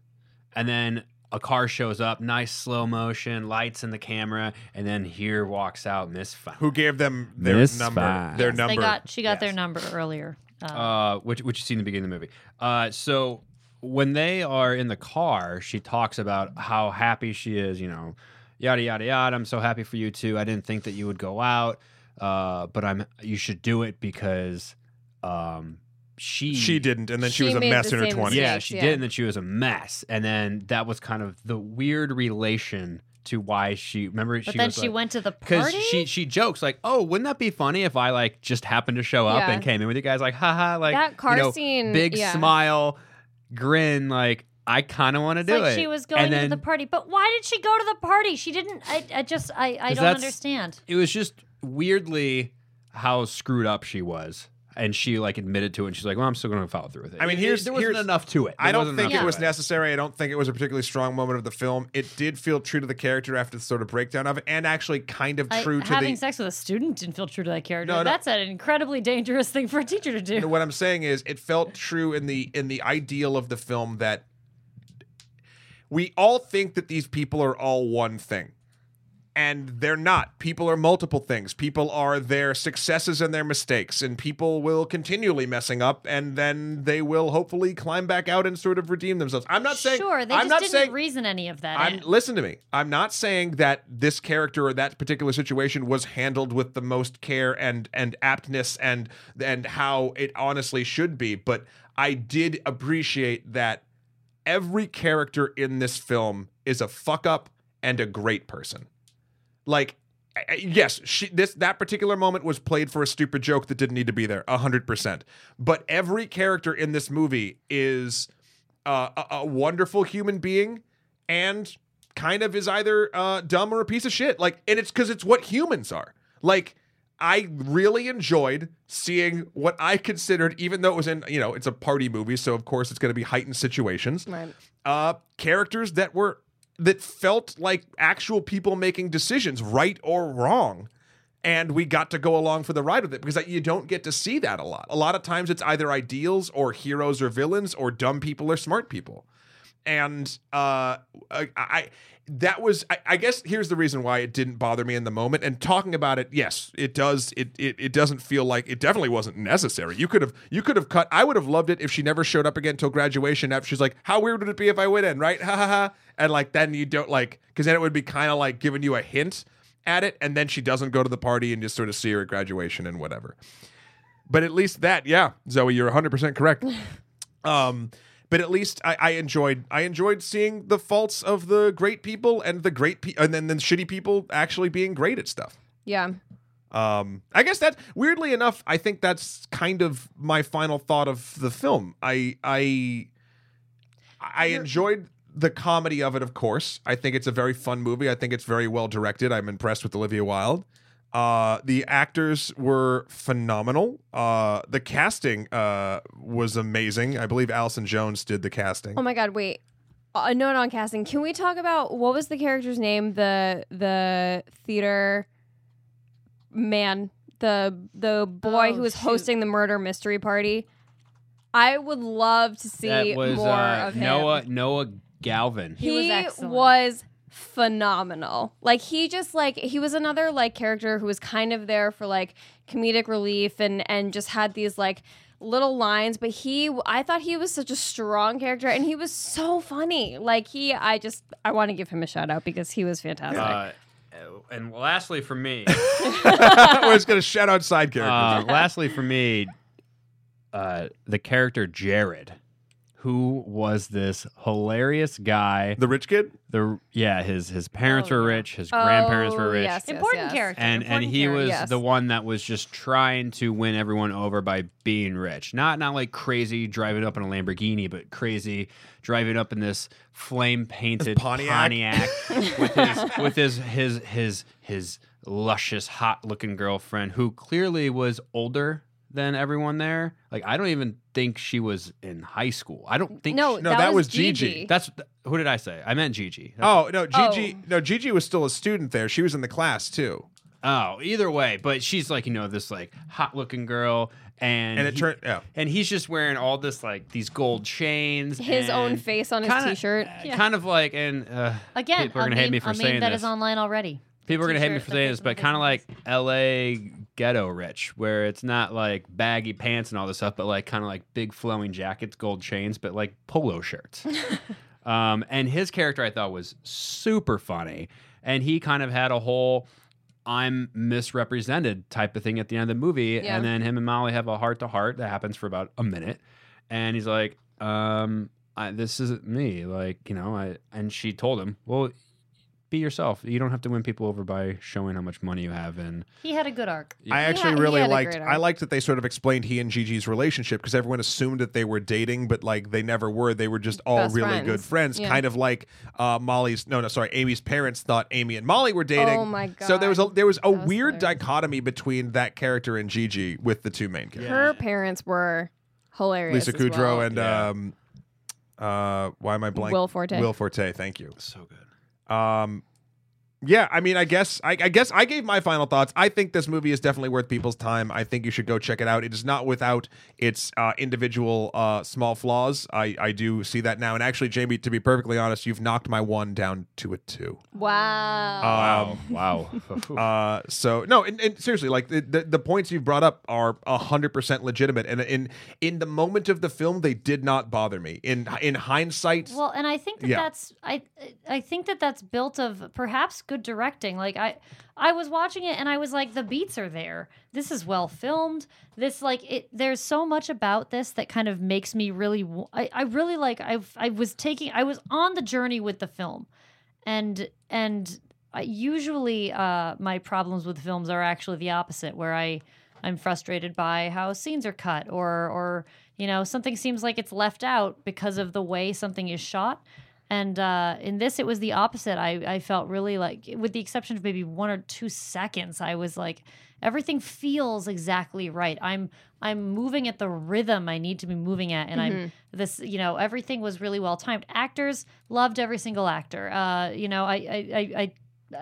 E: and then a car shows up. Nice slow motion, lights in the camera, and then here walks out Miss Fine.
A: Who gave them their
E: Miss
A: number?
E: Fine.
A: Their
E: Yes,
A: number.
B: they got she got
A: Yes.
B: their number earlier uh,
E: uh, which which you see in the beginning of the movie. Uh, so when they are in the car, she talks about how happy she is. You know, yada yada yada. I'm so happy for you too. I didn't think that you would go out, uh, but I'm. You should do it because um, she
A: She didn't, and then she,
C: She
A: was a mess in her twenties.
E: Yeah, she
C: yeah.
E: did, and then she was a mess. And then that was kind of the weird relation to why she. Remember,
B: but
E: she
B: then
E: was
B: she
E: like,
B: went to the
E: because
B: party
E: she she jokes like, "Oh, wouldn't that be funny if I like just happened to show up
C: Yeah.
E: and came in with you guys?" Like, haha, like
C: That car
E: you know,
C: scene,
E: big
C: yeah.
E: smile, grin, like I kind of want to do
B: like
E: it.
B: she was going
E: and then
B: to the party but why did she go to the party she didn't i, I just i, I
E: 'Cause
B: don't understand
E: it was just weirdly how screwed up she was, and she like admitted to it. and She's like, "Well, I'm still going to follow through with it."
A: I mean,
E: It-
A: here's-
E: there wasn't
A: here's-
E: enough to it.
A: I don't think it
E: to
A: was necessary. I don't think it was a particularly strong moment of the film. It did feel true to the character after the sort of breakdown of it, and actually kind of
B: I-
A: true to
B: having
A: the.
B: sex with a student didn't feel true to that character
A: No, no.
B: that's an incredibly dangerous thing for a teacher to do
A: what I'm saying is, it felt true in the in the ideal of the film that we all think that these people are all one thing. And they're not. People are multiple things. People are their successes and their mistakes. And people will continually messing up and then they will hopefully climb back out and sort of redeem themselves. I'm not saying
B: sure they
A: I'm
B: just
A: not
B: didn't
A: saying
B: reason any of that
A: I'm
B: in.
A: listen to me. I'm not saying that this character or that particular situation was handled with the most care and and aptness and and how it honestly should be, but I did appreciate that every character in this film is a fuck up and a great person. Like yes, she, this that particular moment was played for a stupid joke that didn't need to be there, hundred percent. But every character in this movie is uh, a, a wonderful human being and kind of is either uh, dumb or a piece of shit. Like, and it's because it's what humans are. Like, I really enjoyed seeing what I considered, even though it was in, you know, it's a party movie, so of course it's going to be heightened situations.
C: Right.
A: Uh, characters that were that felt like actual people making decisions, right or wrong. And we got to go along for the ride with it because you don't get to see that a lot. A lot of times it's either ideals or heroes or villains or dumb people or smart people and uh I, I that was I, I guess here's the reason why it didn't bother me in the moment. And talking about it yes it does it, it it doesn't feel like it definitely wasn't necessary. You could have you could have cut i would have loved it if she never showed up again until graduation after she's like how weird would it be if i went in right? Ha ha ha. And like then you don't like because then it would be kind of like giving you a hint at it and then she doesn't go to the party and just sort of see her at graduation and whatever. But at least that yeah zoe you're 100% correct. Um but at least I, I enjoyed I enjoyed seeing the faults of the great people and the great pe- and then the shitty people actually being great at stuff.
C: Yeah.
A: Um, I guess that weirdly enough, I think that's kind of my final thought of the film. I I I enjoyed the comedy of it, of course. I think it's a very fun movie. I think it's very well directed. I'm impressed with Olivia Wilde. Uh, the actors were phenomenal. Uh, the casting uh, was amazing. I believe Allison Jones did the casting.
C: Oh my god, wait. A note on casting. Can we talk about what was the character's name? The the theater man, the the boy
B: Oh,
C: who was
B: shoot.
C: hosting the murder mystery party. I would love to see
E: that was
C: more
E: uh,
C: of him.
E: Noah Noah Galvin.
B: He was
C: he
B: excellent.
C: was phenomenal. Like he just like he was another like character who was kind of there for like comedic relief and and just had these like little lines but he I thought he was such a strong character and he was so funny. Like he I just I want to give him a shout out because he was fantastic.
E: Uh, and lastly, for me,
A: We're just gonna shout out side characters.
E: uh, lastly for me, uh, the character Jared, who was this hilarious guy.
A: the rich kid.
E: The yeah, his his parents
B: Oh,
E: were
B: yeah.
E: rich, his grandparents were
C: Oh,
E: rich.
C: yes, yes,
B: Important
C: yes.
B: character.
E: and and
B: important
E: he
B: character.
E: was
C: Yes.
E: the one that was just trying to win everyone over by being rich not not like crazy driving up in a lamborghini but crazy driving up in this flame painted
A: Pontiac.
E: pontiac, with his with his his his his luscious hot looking girlfriend who clearly was older than everyone there like i don't even think she was in high school i don't think
C: no,
E: she-
A: No, that was Gigi.
E: that's who did i say i meant gigi That's-
A: Oh no, Gigi.
C: Oh.
A: No, Gigi was still a student there. She was in the class too.
E: Oh, either way, but she's like you know this like hot looking girl, and
A: And it
E: he-
A: turned. Yeah.
E: and he's just wearing all this like these gold chains,
C: his own
E: and
C: face on his
E: kinda-
C: t-shirt.
E: uh, kind of like and uh,
B: Again,
E: people are
B: a
E: gonna hate me for
B: a meme
E: saying
B: that
E: this.
B: is online already.
E: people are gonna hate me
B: t-shirt,
E: for
B: the
E: saying this,
B: of
E: but
B: the
E: kind of like. L.A. ghetto rich, where it's not like baggy pants and all this stuff, but like kind of like big flowing jackets, gold chains, but like polo shirts. um, and his character I thought was super funny, and he kind of had a whole I'm misrepresented type of thing at the end of the movie,
C: Yeah.
E: and then him and Molly have a heart to heart that happens for about a minute, and he's like, um, I, "This isn't me," like you know, I and she told him, "Well." Be yourself. You don't have to win people over by showing how much money you have. And
B: He had a good arc.
A: I
C: He
A: actually
C: had-
A: really liked.
C: great
A: I liked that they sort of explained he and Gigi's relationship because everyone assumed that they were dating, but like they never were. They were just all
C: Best
A: really
C: friends.
A: good friends.
C: Yeah.
A: Kind of like uh, Molly's. No, no, sorry. Amy's parents thought Amy and Molly were dating.
C: Oh my god!
A: So there was a there was a
C: was
A: weird
C: hilarious.
A: dichotomy between that character and Gigi with the two main characters,
C: Her parents were hilarious.
A: Lisa
C: as
A: Kudrow
C: well.
A: and
E: Yeah.
A: um, uh, why am I blank?
C: Will Forte.
A: Will Forte. Thank you.
E: so good.
A: Um, yeah, I mean, I guess I, I guess I gave my final thoughts. I think this movie is definitely worth people's time. I think you should go check it out. It is not without its uh, individual uh, small flaws. I, I do see that now. And actually, Jamie, to be perfectly honest, you've knocked my one down to a two.
C: Wow.
A: Um,
E: wow.
A: uh, so no, and, and seriously, like the, the the points you've brought up are hundred percent legitimate. And in in the moment of the film, they did not bother me. In in hindsight,
B: Well, and I think that
A: Yeah.
B: that's I I think that that's built of perhaps good directing. Like I I was watching it and I was like the beats are there. This is well filmed. This like it there's so much about this that kind of makes me really I, I really like I I was taking I was on the journey with the film. And and I, usually uh my problems with films are actually the opposite where I I'm frustrated by how scenes are cut or or you know something seems like it's left out because of the way something is shot. And uh, in this, it was the opposite. I, I felt really like, with the exception of maybe one or two seconds, I was like, everything feels exactly right. I'm I'm moving at the rhythm I need to be moving at, and I'm this. You know, everything was really well timed. Actors loved every single actor. Uh, you know, I I, I I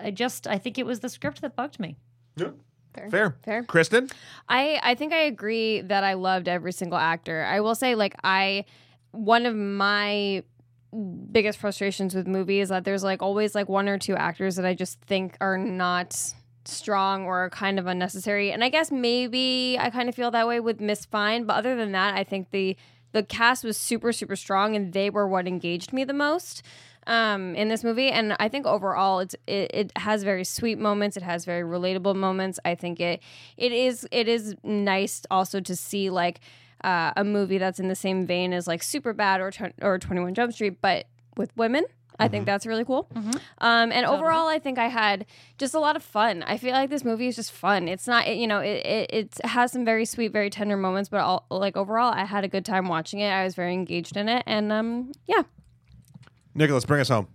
B: I just I think it was the script that bugged me.
A: Yeah, fair,
C: Fair.
A: Kristen.
C: I I think I agree that I loved every single actor. I will say like I one of my biggest frustrations with movies that there's like always like one or two actors that I just think are not strong or kind of unnecessary. And I guess maybe I kind of feel that way with Miss Fine, but other than that, I think the the cast was super super strong and they were what engaged me the most um, in this movie. And I think overall, it's it, it has very sweet moments. It has very relatable moments. I think it it is it is nice also to see like uh, a movie that's in the same vein as like Superbad or tw- or Twenty One Jump Street, but with women. I think that's really cool. Um, and overall, I think I had just a lot of fun. I feel like this movie is just fun. It's not, it, you know, it, it, it has some very sweet, very tender moments, but all, like overall, I had a good time watching it. I was very engaged in it. And um, yeah,
A: Nicholas, bring us home.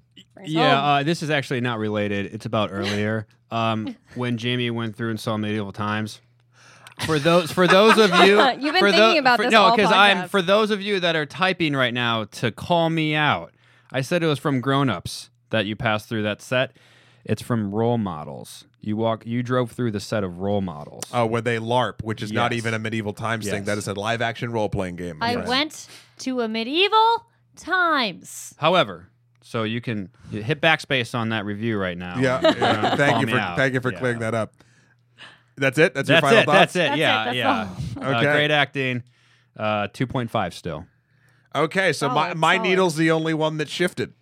E: Yeah, uh, this is actually not related. It's about earlier um, when Jamie went through and saw Medieval Times. For those, for those of you,
C: You've been
E: for
C: thinking about
E: for,
C: this
E: No,
C: all
E: I'm for those of you that are typing right now to call me out. I said it was from Grown Ups that you passed through that set. It's from Role Models. You walk. You drove through the set of role models.
A: Uh, where they LARP, which is not even a medieval times thing. That is a live action role playing game.
B: I
A: Right.
B: went to a medieval times.
E: However, so you can hit backspace on that review right now.
A: Yeah,
E: and,
A: yeah.
E: uh,
A: thank
E: call
A: you for
E: out.
A: thank you for
E: Yeah.
A: clearing that up. That's it. That's, your
E: That's
A: final
E: it.
A: thoughts.
E: That's it.
B: That's
E: yeah,
B: it, that's
E: yeah. Uh,
A: Okay.
E: great acting. Uh, two point five still.
A: Okay, so my
B: Solid,
A: my
B: solid.
A: needle's the only one that shifted.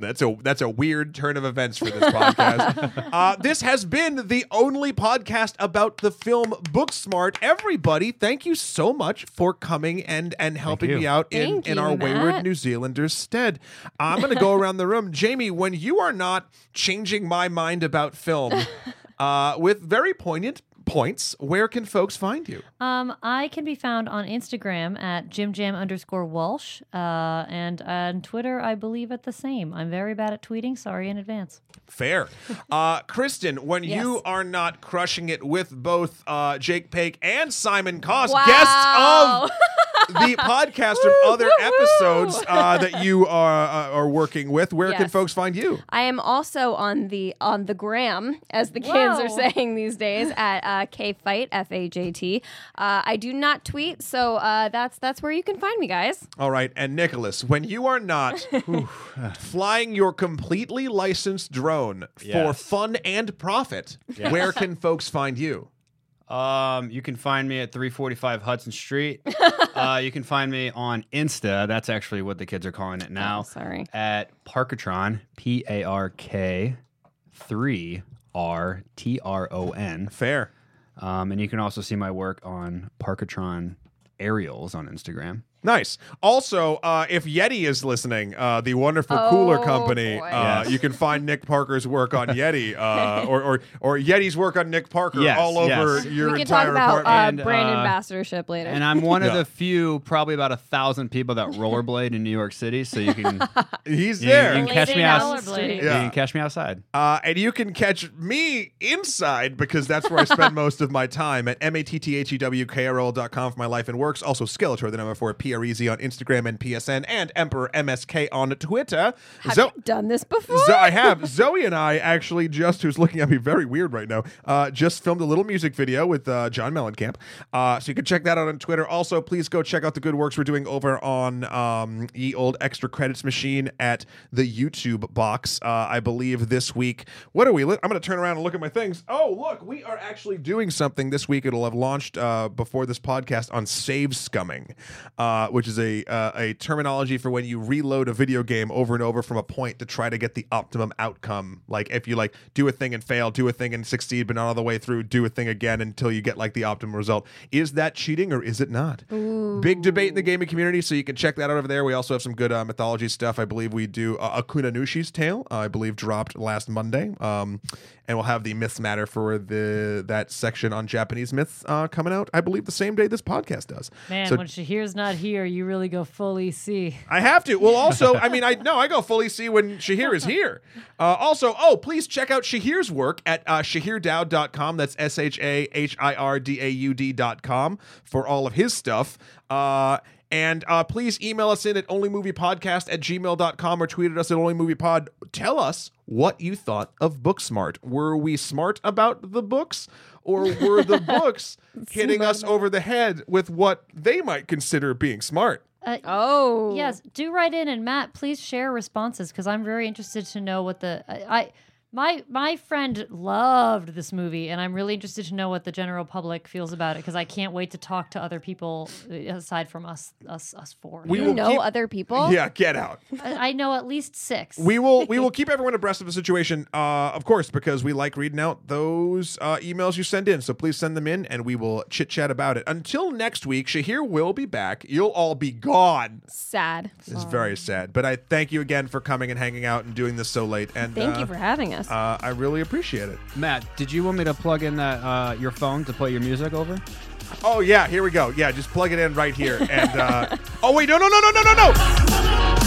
A: That's a that's a weird turn of events for this podcast. uh, this has been the only podcast about the film Booksmart. Everybody, thank you so much for coming and and helping
E: you.
A: me out in
C: Thank
A: in
C: you,
A: our wayward
C: Matt.
A: New Zealanders' stead. I'm going to go around the room, Jamie. When you are not changing my mind about film uh, with very poignant points, where can folks find you?
B: Um, I can be found on Instagram at jimjam underscore Walsh, uh, and on Twitter, I believe at the same. I'm very bad at tweeting. Sorry in advance.
A: Fair. Uh, Kristen, when you are not crushing it with both uh, Jake Pake and Simon Cost,
C: Wow.
A: guests of the podcast from other episodes uh, that you are, uh, are working with, where can folks find you?
C: I am also on the on the gram, as the kids are saying these days, at uh, kfight f a j t. Uh, I do not tweet, so uh, that's that's where you can find me, guys.
A: All right. And Nicholas, when you are not flying your completely licensed drone for
E: Yes.
A: fun and profit, where can folks find you?
E: Um, you can find me at 345 Hudson Street. uh, you can find me on Insta. That's actually what the kids are calling it now.
C: Oh, sorry.
E: At Parkatron, P A R K 3 R T R O N.
A: Fair.
E: Um, and you can also see my work on Parkatron Aerials on Instagram.
A: Nice. Also, uh, if Yeti is listening, uh, the wonderful cooler
C: Oh,
A: company, uh,
E: Yes.
A: you can find Nick Parker's work on Yeti, uh, or, or or Yeti's work on Nick Parker
E: Yes,
A: all over
E: yes.
A: your
C: we can talk
A: entire
C: about
A: apartment.
C: uh,
E: And,
C: brand
E: uh,
C: ambassadorship later.
E: And I'm one of the few, probably about a thousand people that rollerblade in New York City. So you can,
A: He's
E: you,
A: there.
E: you can catch me
C: down
E: out.
C: the street.
E: You can catch me outside.
A: Uh, and you can catch me inside because that's where I spend most of my time at M-A-T-T-H-E-W-K-R-O.com for my life and works. Also Skeletor, the number four, P-R-E-Z on Instagram and PSN, and Emperor MSK on Twitter.
C: Have
A: Zo-
C: you done this before?
A: Zo- I have. Zoe and I actually just, who's looking at me very weird right now, uh, just filmed a little music video with uh, John Mellencamp. Uh, so you can check that out on Twitter. Also, please go check out the good works we're doing over on um, Ye Old Extra Credits Machine at the YouTube box. Uh, I believe this week. What are we? Li- I'm going to turn around and look at my things. Oh, look, we are actually doing something this week. It'll have launched uh, before this podcast on save scumming, uh, which is a uh, a terminology for when you reload a video game over and over from a point to try to get the optimum outcome. Like if you like do a thing and fail, do a thing and succeed, but not all the way through, do a thing again until you get like the optimum result. Is that cheating or is it not? Big debate in the gaming community, so you can check that out over there. We also have some good uh, mythology stuff. I believe we do uh, Okuninushi's tale. Uh, I believe dropped last Monday, um, and we'll have the myths matter for the that section on Japanese myths uh, coming out. I believe the same day this podcast does.
B: Man,
A: So-
B: when Shahir's not here, you really go fully EC.
A: I have to. Well, also, I mean, I no, I go fully see when Shahir is here. Uh, also, oh, please check out Shahir's work at uh, shahirdaud.com. That's S H A H I R D A U D.com for all of his stuff. Uh, and uh, please email us in at onlymoviepodcast at gmail.com or tweet at us at onlymoviepod. Tell us what you thought of Booksmart. Were we smart about the books? Or were the books hitting us over the head with what they might consider being smart?
B: Uh,
C: oh,
B: Yes, do write in and Matt, please share responses because I'm very interested to know what the I, I my my friend loved this movie and I'm really interested to know what the general public feels about it because I can't wait to talk to other people uh, aside from us us us four.
A: We
C: you know
A: keep-
C: other people.
A: Yeah, get out.
B: I, I know at least six.
A: We will we will keep everyone abreast of the situation, uh, of course, because we like reading out those uh, emails you send in. So please send them in, and we will chit chat about it. Until next week, Shahir will be back. You'll all be gone.
C: Sad.
A: It's very sad, but I thank you again for coming and hanging out and doing this so late. And
C: Thank
A: uh,
C: you for having us.
A: Uh, I really appreciate it.
E: Matt, did you want me to plug in that uh, your phone to play your music over?
A: Oh yeah, here we go. Yeah, just plug it in right here. And uh, oh wait, no, no, no, no, no, no, no.